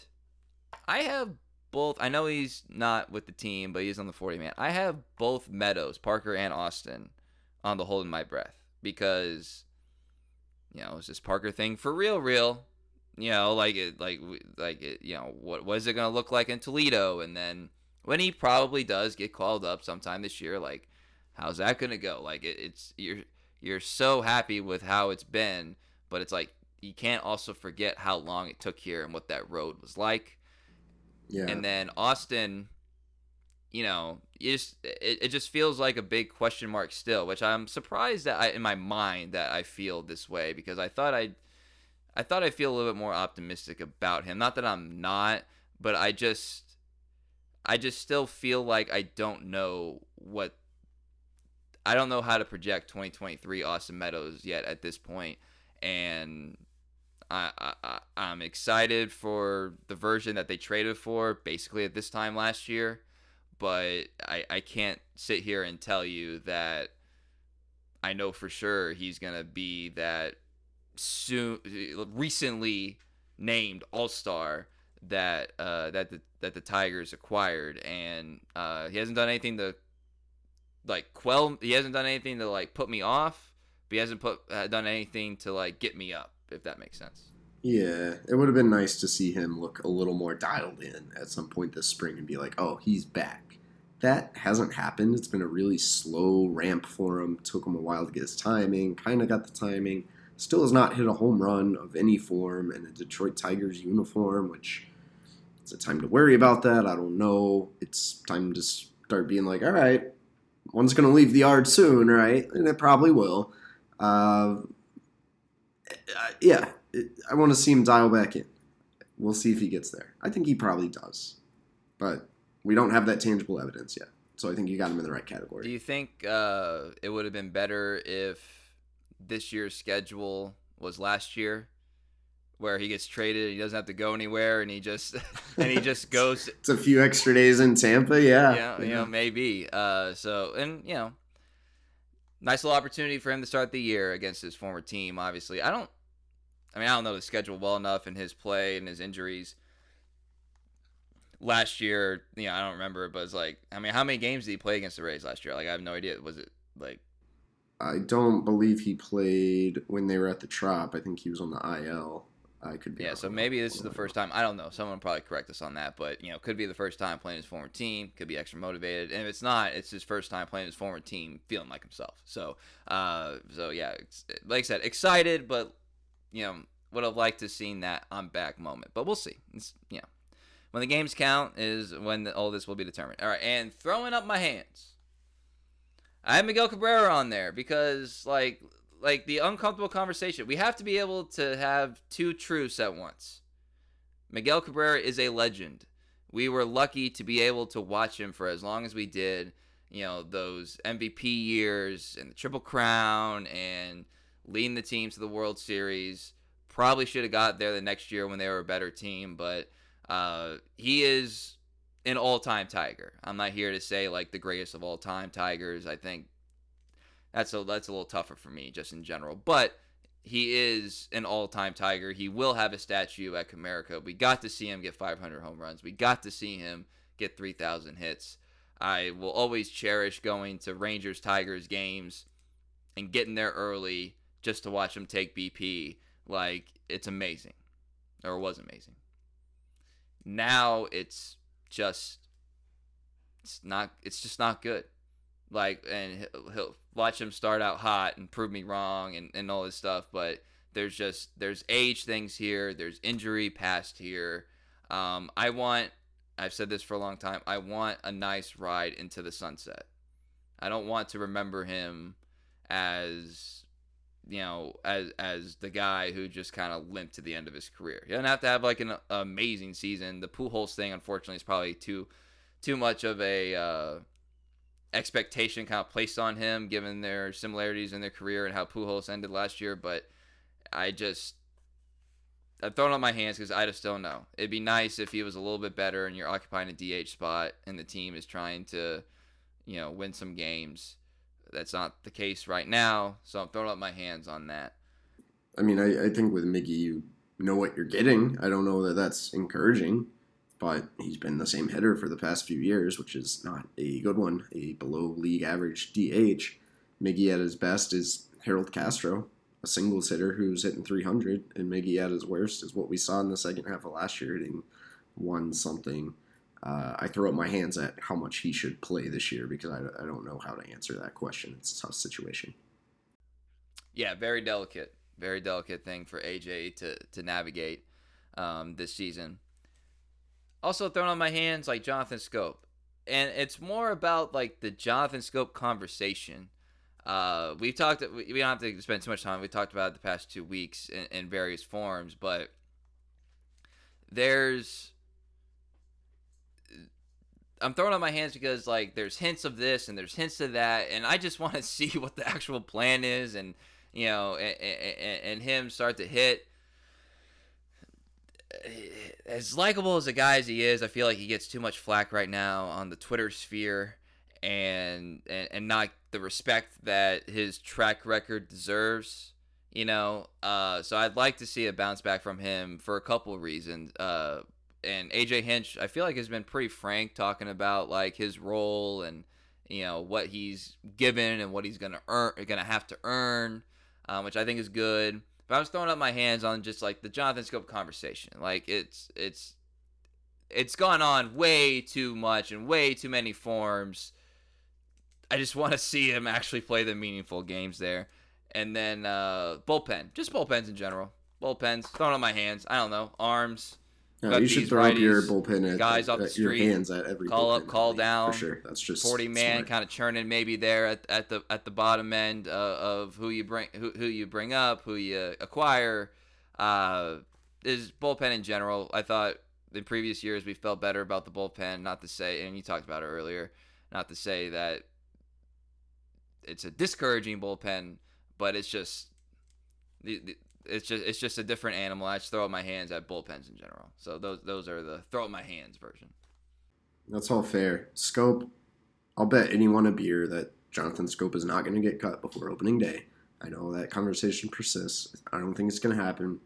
I have both. I know he's not with the team, but he's on the 40 man. I have both Meadows, Parker, and Austin on the holding my breath because you know, it's this Parker thing for real real? You know, like it like like it, you know, what what is it going to look like in Toledo and then when he probably does get called up sometime this year like how's that going to go? Like it, it's you're you're so happy with how it's been, but it's like you can't also forget how long it took here and what that road was like. Yeah. And then Austin you know, it just it, it just feels like a big question mark still, which I'm surprised that I in my mind that I feel this way because I thought I I thought I feel a little bit more optimistic about him. Not that I'm not, but I just I just still feel like I don't know what I don't know how to project 2023 Austin Meadows yet at this point, and I, I I'm excited for the version that they traded for basically at this time last year but I, I can't sit here and tell you that I know for sure he's gonna be that soon recently named All Star that uh, that the that the Tigers acquired, and uh, he hasn't done anything to like quell. He hasn't done anything to like put me off, but he hasn't put uh, done anything to like get me up. If that makes sense. Yeah, it would have been nice to see him look a little more dialed in at some point this spring and be like, "Oh, he's back." that hasn't happened. It's been a really slow ramp for him. Took him a while to get his timing. Kind of got the timing. Still has not hit a home run of any form in a Detroit Tigers uniform, which it's a time to worry about that. I don't know. It's time to start being like, all right, one's going to leave the yard soon, right? And it probably will. Uh, yeah, I want to see him dial back in. We'll see if he gets there. I think he probably does. But we don't have that tangible evidence yet. So I think you got him in the right category. Do you think uh, it would have been better if this year's schedule was last year, where he gets traded, he doesn't have to go anywhere, and he just [laughs] and he [laughs] just goes. it's a few extra days in Tampa, yeah. Yeah, you know, maybe. Uh, so and you know, nice little opportunity for him to start the year against his former team. Obviously, I don't. I mean, I don't know the schedule well enough and his play and his injuries last year, you know, I don't remember, but it's like, I mean, how many games did he play against the Rays last year? Like, I have no idea. Was it like? I don't believe he played when they were at the Trop. I think he was on the IL. I could be. Yeah, so maybe this is the first time. I don't know. Someone will probably correct us on that, but you know, could be the first time playing his former team. Could be extra motivated, and if it's not, it's his first time playing his former team, feeling like himself. So, uh, so yeah, like I said, excited, but you know, would have liked to seen that I'm back moment. But we'll see. It's you know, when the games count is when the, all this will be determined. All right, and throwing up my hands. I have Miguel Cabrera on there because like like the uncomfortable conversation. We have to be able to have two truths at once. Miguel Cabrera is a legend. We were lucky to be able to watch him for as long as we did. You know, those MVP years and the Triple Crown and leading the team to the World Series. Probably should have got there the next year when they were a better team, but uh, he is an all-time Tiger. I'm not here to say like the greatest of all time Tigers. I think that's a that's a little tougher for me just in general. But he is an all-time Tiger. He will have a statue at Comerica. We got to see him get 500 home runs. We got to see him get 3,000 hits. I will always cherish going to Rangers Tigers games and getting there early just to watch him take BP. Like it's amazing, or it was amazing. Now it's just it's not it's just not good. Like and he'll, watch him start out hot and prove me wrong and, and all this stuff, but there's just there's age things here, there's injury past here. Um, I want I've said this for a long time. I want a nice ride into the sunset. I don't want to remember him as you know as as the guy who just kind of limped to the end of his career. He doesn't have to have like an amazing season. The Pujols thing, unfortunately, is probably too too much of a uh, expectation kind of placed on him, given their similarities in their career and how Pujols ended last year. But I just I've thrown up my hands because I just don't know. It'd be nice if he was a little bit better and you're occupying a DH spot and the team is trying to, you know, win some games. That's not the case right now, so I'm throwing up my hands on that. I mean, I, I think with Miggy, you know what you're getting. I don't know that that's encouraging, but he's been the same hitter for the past few years, which is not a good one. A below league average DH. Miggy at his best is Harold Castro, a singles hitter who's hitting 300, and Miggy at his worst is what we saw in the second half of last year, hitting one something. Uh, I throw up my hands at how much he should play this year because I, I don't know how to answer that question. It's a tough situation. Yeah, very delicate, very delicate thing for AJ to to navigate um, this season. Also thrown on my hands like Jonathan Schoop, and it's more about like the Jonathan Schoop conversation uh, we talked. We don't have to spend too much time. We talked about the past two weeks in, in various forms, but there's. I'm throwing on my hands because like there's hints of this and there's hints of that, and I just [laughs] want to see what the actual plan is, and you know, and, and, and him start to hit. As likable as a guy as he is, I feel like he gets too much flack right now on the Twitter sphere and and, and not the respect that his track record deserves. You know, uh, so I'd like to see a bounce back from him for a couple reasons. Uh, and AJ Hinch, I feel like has been pretty frank talking about like his role and you know what he's given and what he's gonna earn, gonna have to earn, um, which I think is good. But I was throwing up my hands on just like the Jonathan Schoop conversation. Like it's it's it's gone on way too much and way too many forms I just want to see him actually play the meaningful games there. And then uh, bullpen, just bullpens in general. Bullpens, throwing up my hands. I don't know, arms. No, you should throw up your bullpen at, guys off the street. Your hands at every call up, call down. For sure, that's just forty man kind of churning maybe there at, at the at the bottom end uh, of who you bring who, who you bring up, who you acquire. Uh, is bullpen in general. I thought in previous years we felt better about the bullpen. Not to say, and you talked about it earlier. Not to say that it's a discouraging bullpen, but it's just it's just it's just a different animal. I just throw up my hands at bullpens in general. So those those are the throw up my hands version. That's all fair. Schoop, I'll bet anyone a beer that Jonathan Schoop is not going to get cut before opening day. I know that conversation persists. I don't think it's going to happen.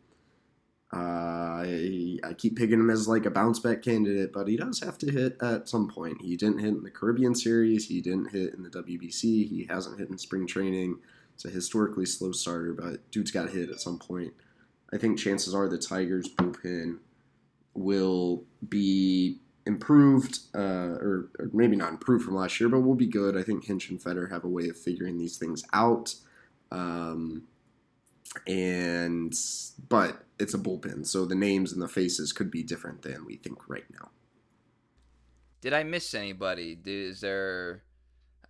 Uh, I, I keep picking him as like a bounce back candidate, but he does have to hit at some point. He didn't hit in the Caribbean Series. He didn't hit in the WBC. He hasn't hit in spring training. It's a historically slow starter, but dude's got hit at some point. I think chances are the Tigers bullpen will be improved, uh, or, or, maybe not improved from last year, but will be good. I think Hinch and Fetter have a way of figuring these things out. Um, and but it's a bullpen, so the names and the faces could be different than we think right now. Did I miss anybody? Is there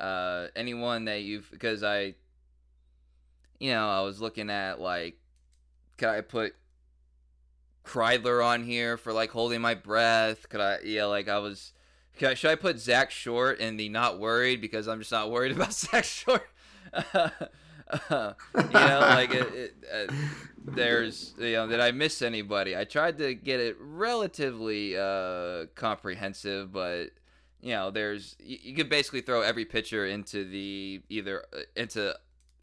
uh, anyone that you've because I, you know, I was looking at like, could I put Kreidler on here for like holding my breath? Could I? Yeah, like I was. I, should I put Zack Short in the not worried because I'm just not worried about [laughs] Zack Short? Uh, [laughs] you know, like it, it, uh, there's, you know, did I miss anybody? I tried to get it relatively uh, comprehensive, but you know, there's you, you could basically throw every pitcher into the either uh, into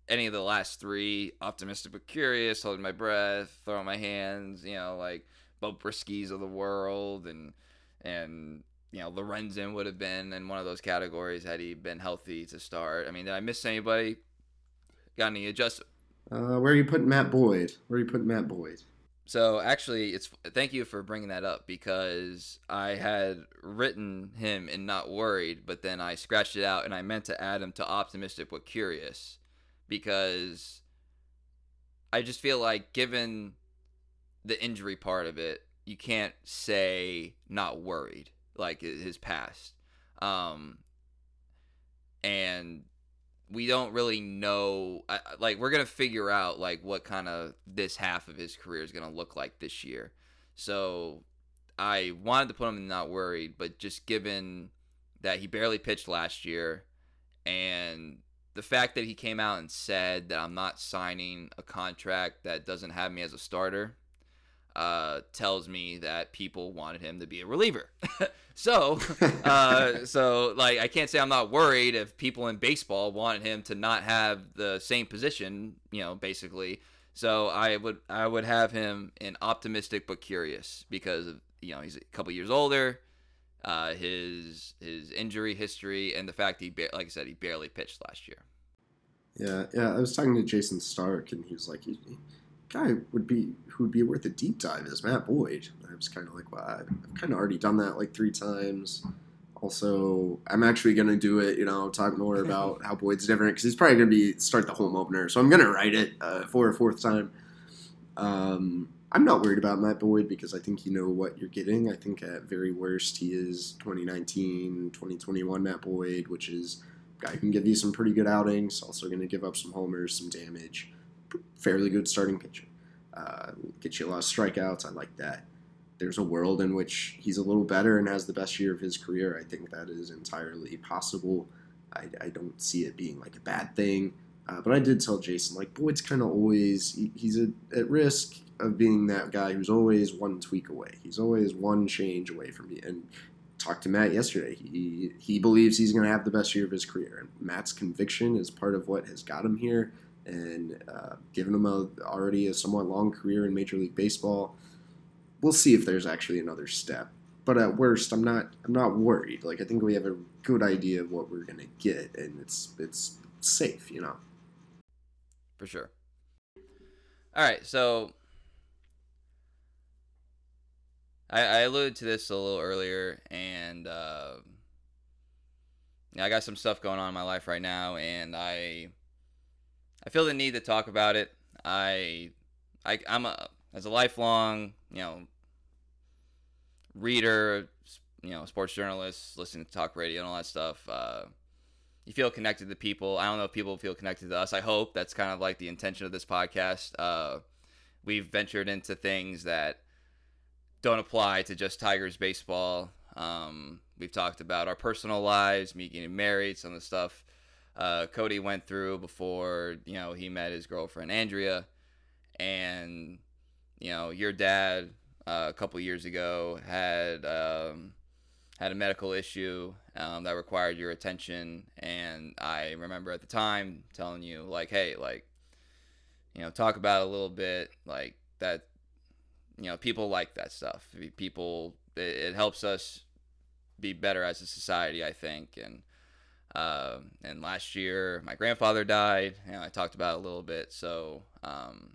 any of the last three, optimistic but curious, holding my breath, throwing my hands, you know, like Beau Brieskes of the world, and and you know Lorenzen would have been in one of those categories had he been healthy to start. I mean, did I miss anybody? Got any adjust? Uh, where are you putting Matt Boyd? Where are you putting Matt Boyd? So actually, it's thank you for bringing that up because I had written him and not worried, but then I scratched it out and I meant to add him to optimistic but curious because I just feel like given the injury part of it, you can't say not worried like his past. Um, and we don't really know like we're gonna figure out like what kind of this half of his career is gonna look like this year so i wanted to put him in not worried but just given that he barely pitched last year and the fact that he came out and said that i'm not signing a contract that doesn't have me as a starter uh, tells me that people wanted him to be a reliever. [laughs] so, [laughs] uh, so like I can't say I'm not worried if people in baseball wanted him to not have the same position, you know, basically. So I would I would have him in optimistic but curious because of, you know he's a couple years older, uh, his his injury history, and the fact he ba- like I said he barely pitched last year. Yeah, yeah. I was talking to Jayson Stark, and he was like, he, guy would be who would be worth a deep dive is Matt Boyd. I was kind of like, well, I've kind of already done that like three times. Also, I'm actually gonna do it. You know, talk more [laughs] about how Boyd's different because he's probably gonna be start the home opener. So I'm gonna write it uh, for a fourth time. Um, I'm not worried about Matt Boyd because I think you know what you're getting. I think at very worst he is 2019, 2021 Matt Boyd, which is a guy who can give you some pretty good outings. Also going to give up some homers, some damage fairly good starting pitcher. Uh, get you a lot of strikeouts. I like that. There's a world in which he's a little better and has the best year of his career. I think that is entirely possible. I, I don't see it being like a bad thing. Uh, but I did tell Jason, like, Boyd's kind of always, he, he's a, at risk of being that guy who's always one tweak away. He's always one change away from me. And talked to Matt yesterday. He, he believes he's going to have the best year of his career. And Matt's conviction is part of what has got him here and uh, given him a, already a somewhat long career in Major League Baseball. We'll see if there's actually another step. But at worst, I'm not I'm not worried. Like I think we have a good idea of what we're gonna get, and it's it's safe, you know. For sure. All right, so I, I alluded to this a little earlier, and uh, I got some stuff going on in my life right now, and I I feel the need to talk about it. I, I I'm a as a lifelong you know reader, you know, sports journalist, listening to talk radio and all that stuff. Uh, you feel connected to people. I don't know if people feel connected to us. I hope that's kind of like the intention of this podcast. Uh, we've ventured into things that don't apply to just Tigers baseball. Um, we've talked about our personal lives, me getting married, some of the stuff uh, Cody went through before you know he met his girlfriend Andrea, and you know your dad uh, a couple years ago had um, had a medical issue um, that required your attention, and I remember at the time telling you like, hey, like you know, talk about a little bit like that. You know, people like that stuff. People, it, it helps us be better as a society, I think, and uh, and last year, my grandfather died. You know, I talked about a little bit. So, um,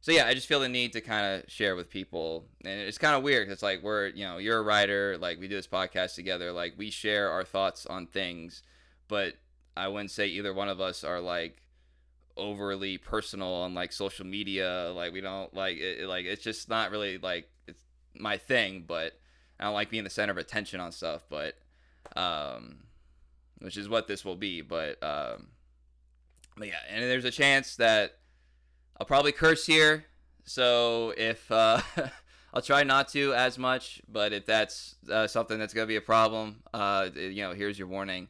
so yeah, I just feel the need to kind of share with people, and it's kind of weird. Cause it's like we're, you know, you're a writer. Like we do this podcast together. Like we share our thoughts on things, but I wouldn't say either one of us are like overly personal on like social media. Like we don't like it. Like it's just not really like it's my thing. But I don't like being the center of attention on stuff. But um which is what this will be. But um, but yeah, and there's a chance that I'll probably curse here. So if uh, [laughs] I'll try not to as much, but if that's uh, something that's gonna be a problem, uh, you know, here's your warning.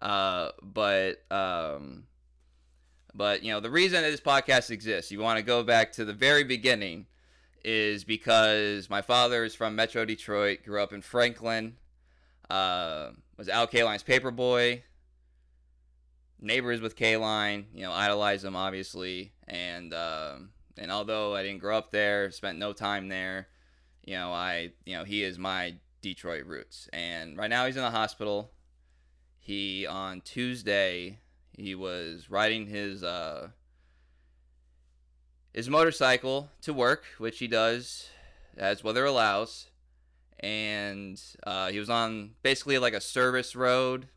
Uh, but um, but you know, the reason that this podcast exists, you want to go back to the very beginning, is because my father is from Metro Detroit, grew up in Franklin, uh, was Al Kaline's paper boy. neighbors with Kaline, you know, idolize him obviously, and um, and although I didn't grow up there, spent no time there, you know, I you know he is my Detroit roots, and right now he's in the hospital. He on Tuesday he was riding his uh, his motorcycle to work, which he does as weather allows, and uh, he was on basically like a service road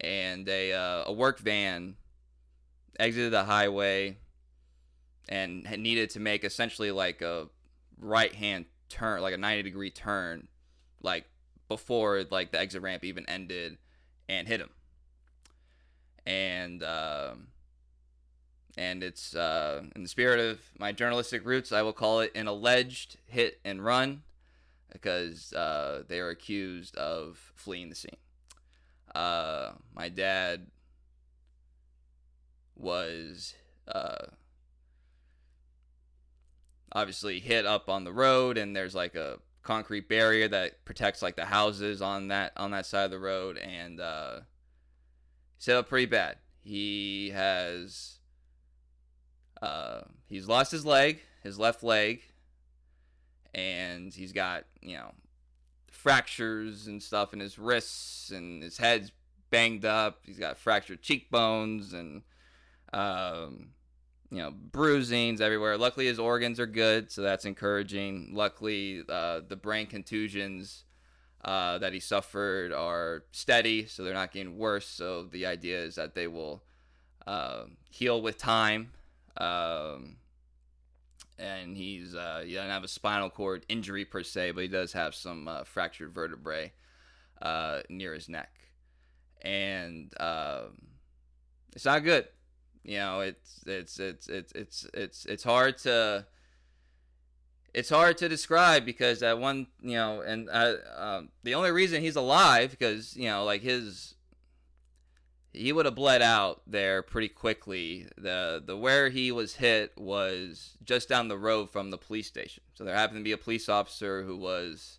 and a uh, a work van exited the highway and needed to make essentially like a right hand turn, like a 90 degree turn, like before like the exit ramp even ended, and hit him. And um, and it's uh, in the spirit of my journalistic roots, I will call it an alleged hit and run because uh, they are accused of fleeing the scene. Uh, my dad was uh, obviously hit up on the road, and there's like a concrete barrier that protects like the houses on that on that side of the road, and hit up pretty bad. He has uh, he's lost his leg, his left leg, and he's got you know fractures and stuff in his wrists and his head's banged up. He's got fractured cheekbones and um, you know bruisings everywhere. Luckily, his organs are good, so that's encouraging. Luckily, uh, the brain contusions uh, that he suffered are steady, so they're not getting worse. So the idea is that they will uh, heal with time. Um, and he's uh, he doesn't have a spinal cord injury per se, but he does have some uh, fractured vertebrae uh, near his neck, and um, it's not good. You know, it's it's it's it's it's it's it's hard to it's hard to describe because that one you know, and uh, um, the only reason he's alive because you know like his he would have bled out there pretty quickly. The the where he was hit was just down the road from the police station. So there happened to be a police officer who was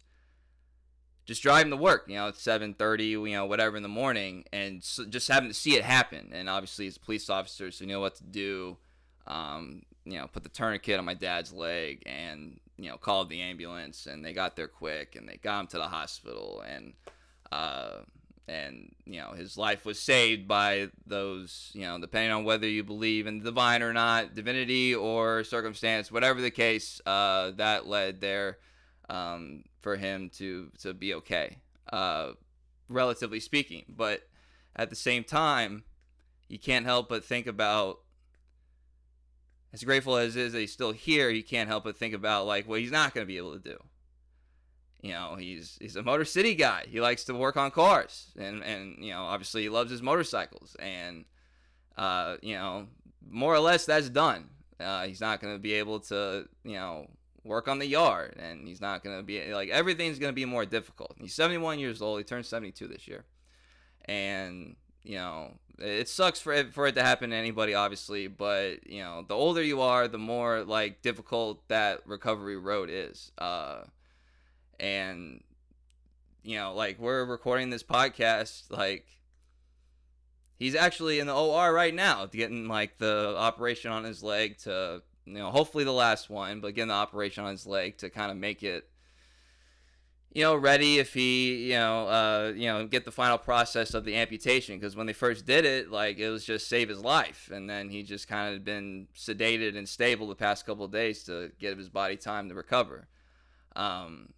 just driving to work, you know, at 7:30, you know, whatever in the morning, and so just happened to see it happen. And obviously, he's a police officer, so he knew what to do. Um, you know, put the tourniquet on my dad's leg, and you know, called the ambulance, and they got there quick, and they got him to the hospital, and uh, and you know his life was saved by those you know depending on whether you believe in divine or not divinity or circumstance whatever the case uh, that led there um, for him to to be okay uh, relatively speaking. But at the same time you can't help but think about as grateful as is that he's still here you can't help but think about like what he's not going to be able to do. You know he's he's a motor city guy. He likes to work on cars. And and you know obviously he loves his motorcycles. And uh you know more or less that's done. Uh, he's not going to be able to you know work on the yard. And he's not going to be like everything's going to be more difficult. He's 71 years old. He turned 72 this year. And you know it sucks for it, for it to happen to anybody obviously but you know the older you are the more like difficult that recovery road is uh and you know like we're recording this podcast like he's actually in the OR right now getting like the operation on his leg to you know hopefully the last one but getting the operation on his leg to kind of make it you know ready if he you know uh you know get the final process of the amputation because when they first did it like it was just save his life and then he just kind of been sedated and stable the past couple of days to give his body time to recover um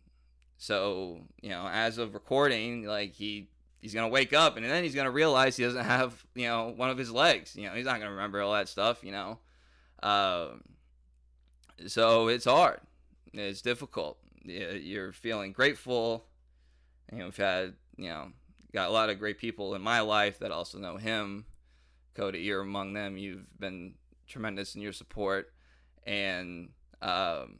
so, you know, as of recording, like he he's gonna wake up and then he's gonna realize he doesn't have, you know, one of his legs. You know, he's not gonna remember all that stuff, you know. Um, so it's hard. It's difficult. You're feeling grateful. You know, we've had, you know, got a lot of great people in my life that also know him. Cody, you're among them. You've been tremendous in your support. And um,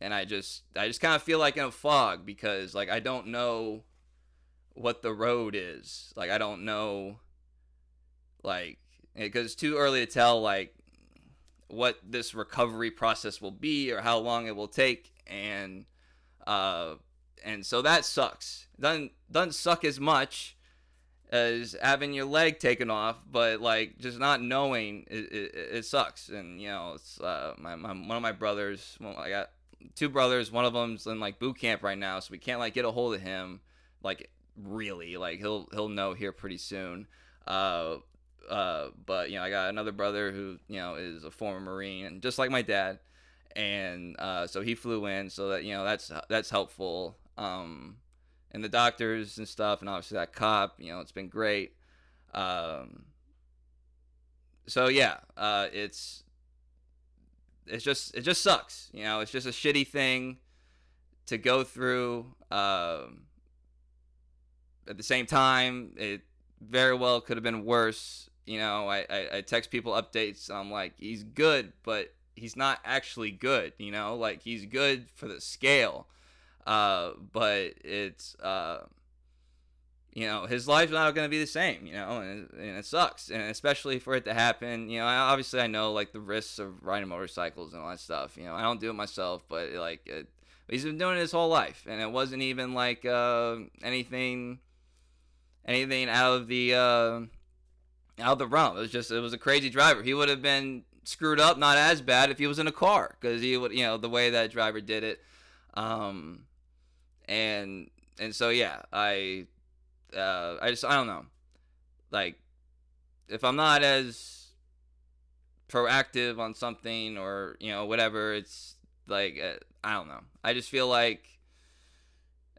and I just I just kind of feel like in a fog because like I don't know what the road is. Like I don't know like because it's too early to tell like what this recovery process will be or how long it will take and uh and so that sucks. Doesn't doesn't suck as much as having your leg taken off, but like just not knowing it, it, it sucks. And you know, it's uh, my, my one of my brothers. Well, I got two brothers. One of them's in like boot camp right now, so we can't like get a hold of him. Like really, like he'll he'll know here pretty soon. Uh, uh, but you know, I got another brother who you know is a former Marine, and just like my dad, and uh, so he flew in, so that you know that's that's helpful. Um, and the doctors and stuff, and obviously that cop, you know, it's been great. Um, so yeah, uh, it's it's just it just sucks, you know. It's just a shitty thing to go through. Um, at the same time, it very well could have been worse. You know, I, I, I text people updates. I'm like, he's good, but he's not actually good. You know, like he's good for the scale uh, but it's uh, you know his life's not going to be the same. You know, and, and it sucks, and especially for it to happen. You know, obviously I know like the risks of riding motorcycles and all that stuff. You know, I don't do it myself, but like it, he's been doing it his whole life, and it wasn't even like uh, anything anything out of the uh, out the realm. It was just it was a crazy driver. He would have been screwed up, not as bad if he was in a car, because he would you know the way that driver did it. Um, and and so yeah, I uh, I just I don't know, like if I'm not as proactive on something or you know whatever, it's like uh, I don't know. I just feel like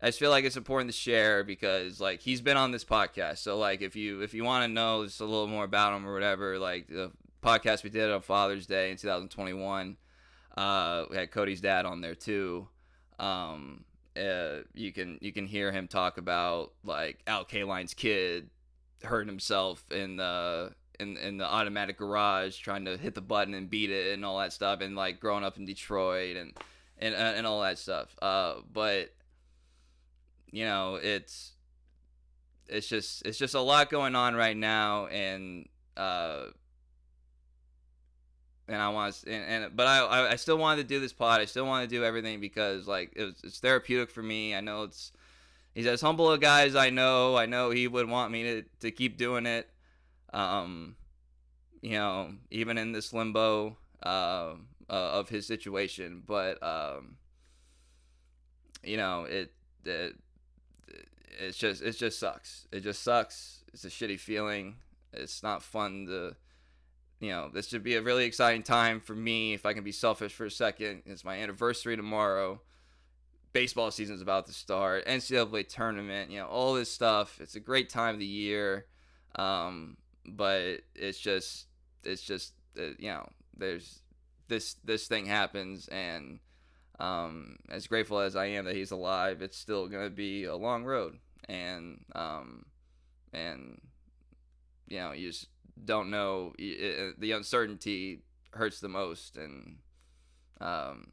I just feel like it's important to share because like he's been on this podcast. So like if you if you want to know just a little more about him or whatever, like the podcast we did on Father's Day in 2021, uh, we had Cody's dad on there too. Um, uh, you can you can hear him talk about like Al Kaline's kid hurting himself in the in in the automatic garage trying to hit the button and beat it and all that stuff and like growing up in Detroit and and and all that stuff. Uh, but you know it's it's just it's just a lot going on right now and uh and I want to, and, and but I, I still wanted to do this pod. I still want to do everything because like it was, it's therapeutic for me. I know it's he's as humble a guy as I know. I know he would want me to to keep doing it. Um, you know, even in this limbo uh, uh, of his situation, but um, you know, it, it it's just it just sucks. It just sucks. It's a shitty feeling. It's not fun to you know, this should be a really exciting time for me if I can be selfish for a second. It's my anniversary tomorrow. Baseball season's about to start. NCAA tournament, you know, all this stuff. It's a great time of the year. Um, but it's just, it's just, uh, you know, there's this, this thing happens. And um, as grateful as I am that he's alive, it's still going to be a long road. And, um, and, you know, you just, don't know it, the uncertainty hurts the most. And um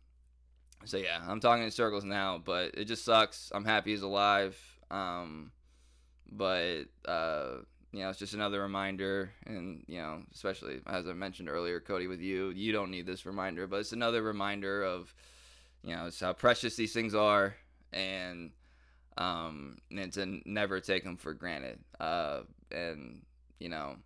so yeah i'm talking in circles now but it just sucks. I'm happy he's alive. Um but uh you know it's just another reminder. And you know especially as i mentioned earlier cody with you you don't need this reminder but it's another reminder of you know it's how precious these things are and um and to never take them for granted uh and you know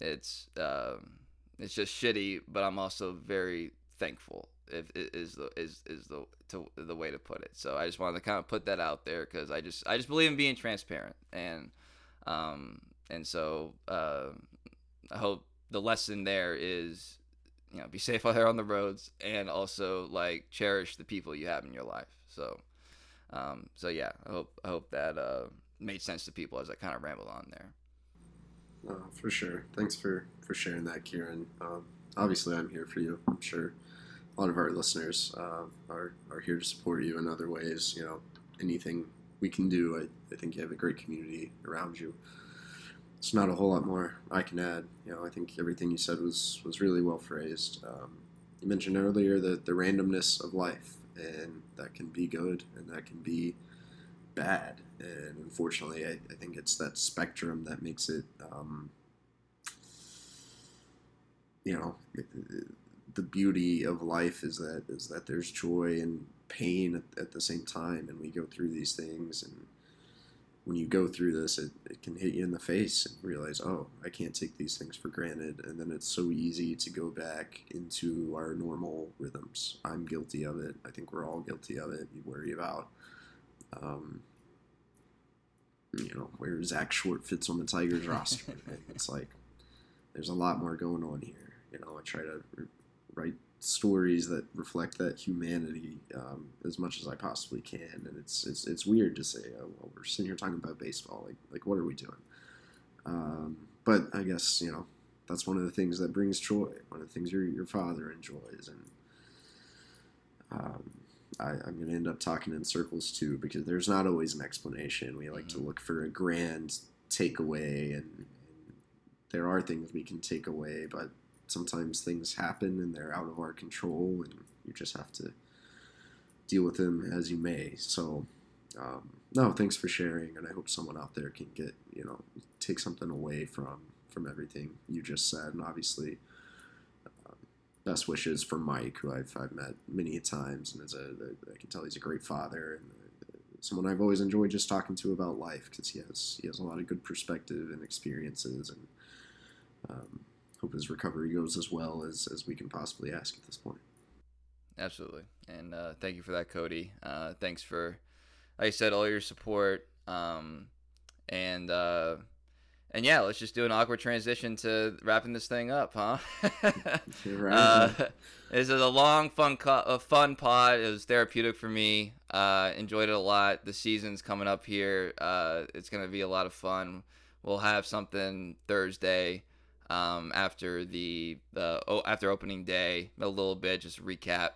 it's um, it's just shitty, but I'm also very thankful. If is the is is the to, the way to put it. So I just wanted to kind of put that out there because I just I just believe in being transparent and um and so uh, I hope the lesson there is you know be safe out there on the roads and also like cherish the people you have in your life. So um so yeah I hope I hope that uh, made sense to people as I kind of rambled on there. Uh, for sure. Thanks for, for sharing that, Kieran. Um, obviously, I'm here for you. I'm sure a lot of our listeners uh, are, are here to support you in other ways. You know, anything we can do, I, I think you have a great community around you. It's not a whole lot more I can add. You know, I think everything you said was, was really well phrased. Um, you mentioned earlier the, the randomness of life, and that can be good and that can be bad. And unfortunately, I, I think it's that spectrum that makes it, um, you know, the beauty of life is that is that there's joy and pain at, at, the same time, and we go through these things, and when you go through this, it, it can hit you in the face and realize, oh, I can't take these things for granted. And then it's so easy to go back into our normal rhythms. I'm guilty of it. I think we're all guilty of it. You worry about, um, you know, where Zack Short fits on the Tigers roster. [laughs] It's like there's a lot more going on here. You know, I try to write stories that reflect that humanity um, as much as I possibly can. And it's it's, it's weird to say, oh, well, we're sitting here talking about baseball. Like like what are we doing? Um, but I guess you know that's one of the things that brings joy. One of the things your your father enjoys, and um, I, am going to end up talking in circles too because there's not always an explanation. We like mm-hmm. to look for a grand takeaway, and, and there are things we can take away, but sometimes things happen and they're out of our control, and you just have to deal with them as you may. So, um, no, thanks for sharing, and I hope someone out there can get you know take something away from from everything you just said, and obviously. Um, best wishes for Mike, who I've, I've met many times, and as a, I can tell he's a great father and uh, someone I've always enjoyed just talking to about life because he has he has a lot of good perspective and experiences, and um, hope his recovery goes as well as, as we can possibly ask at this point. Absolutely. And uh, thank you for that, Cody. Uh, thanks for, like I said, all your support. Um, and uh, and yeah, let's just do an awkward transition to wrapping this thing up, huh? [laughs] uh, this is a long, fun, co- a fun pod. It was therapeutic for me. Uh, enjoyed it a lot. The season's coming up here. Uh, it's gonna be a lot of fun. We'll have something Thursday um, after the the oh, after opening day a little bit, just recap,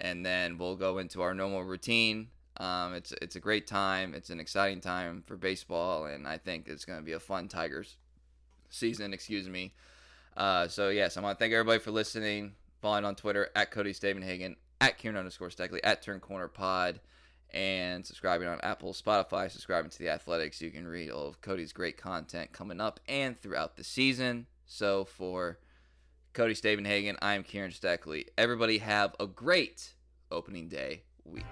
and then we'll go into our normal routine. Um, it's it's a great time. It's an exciting time for baseball, and I think it's going to be a fun Tigers season. Excuse me. Uh, so yes, I want to thank everybody for listening. Following on Twitter at Cody Stavenhagen, at Kieran underscore Steckley, at Turn Corner Pod, and subscribing on Apple, Spotify, subscribing to the Athletics. You can read all of Cody's great content coming up and throughout the season. So for Cody Stavenhagen, I am Kieran Steckley. Everybody have a great opening day week.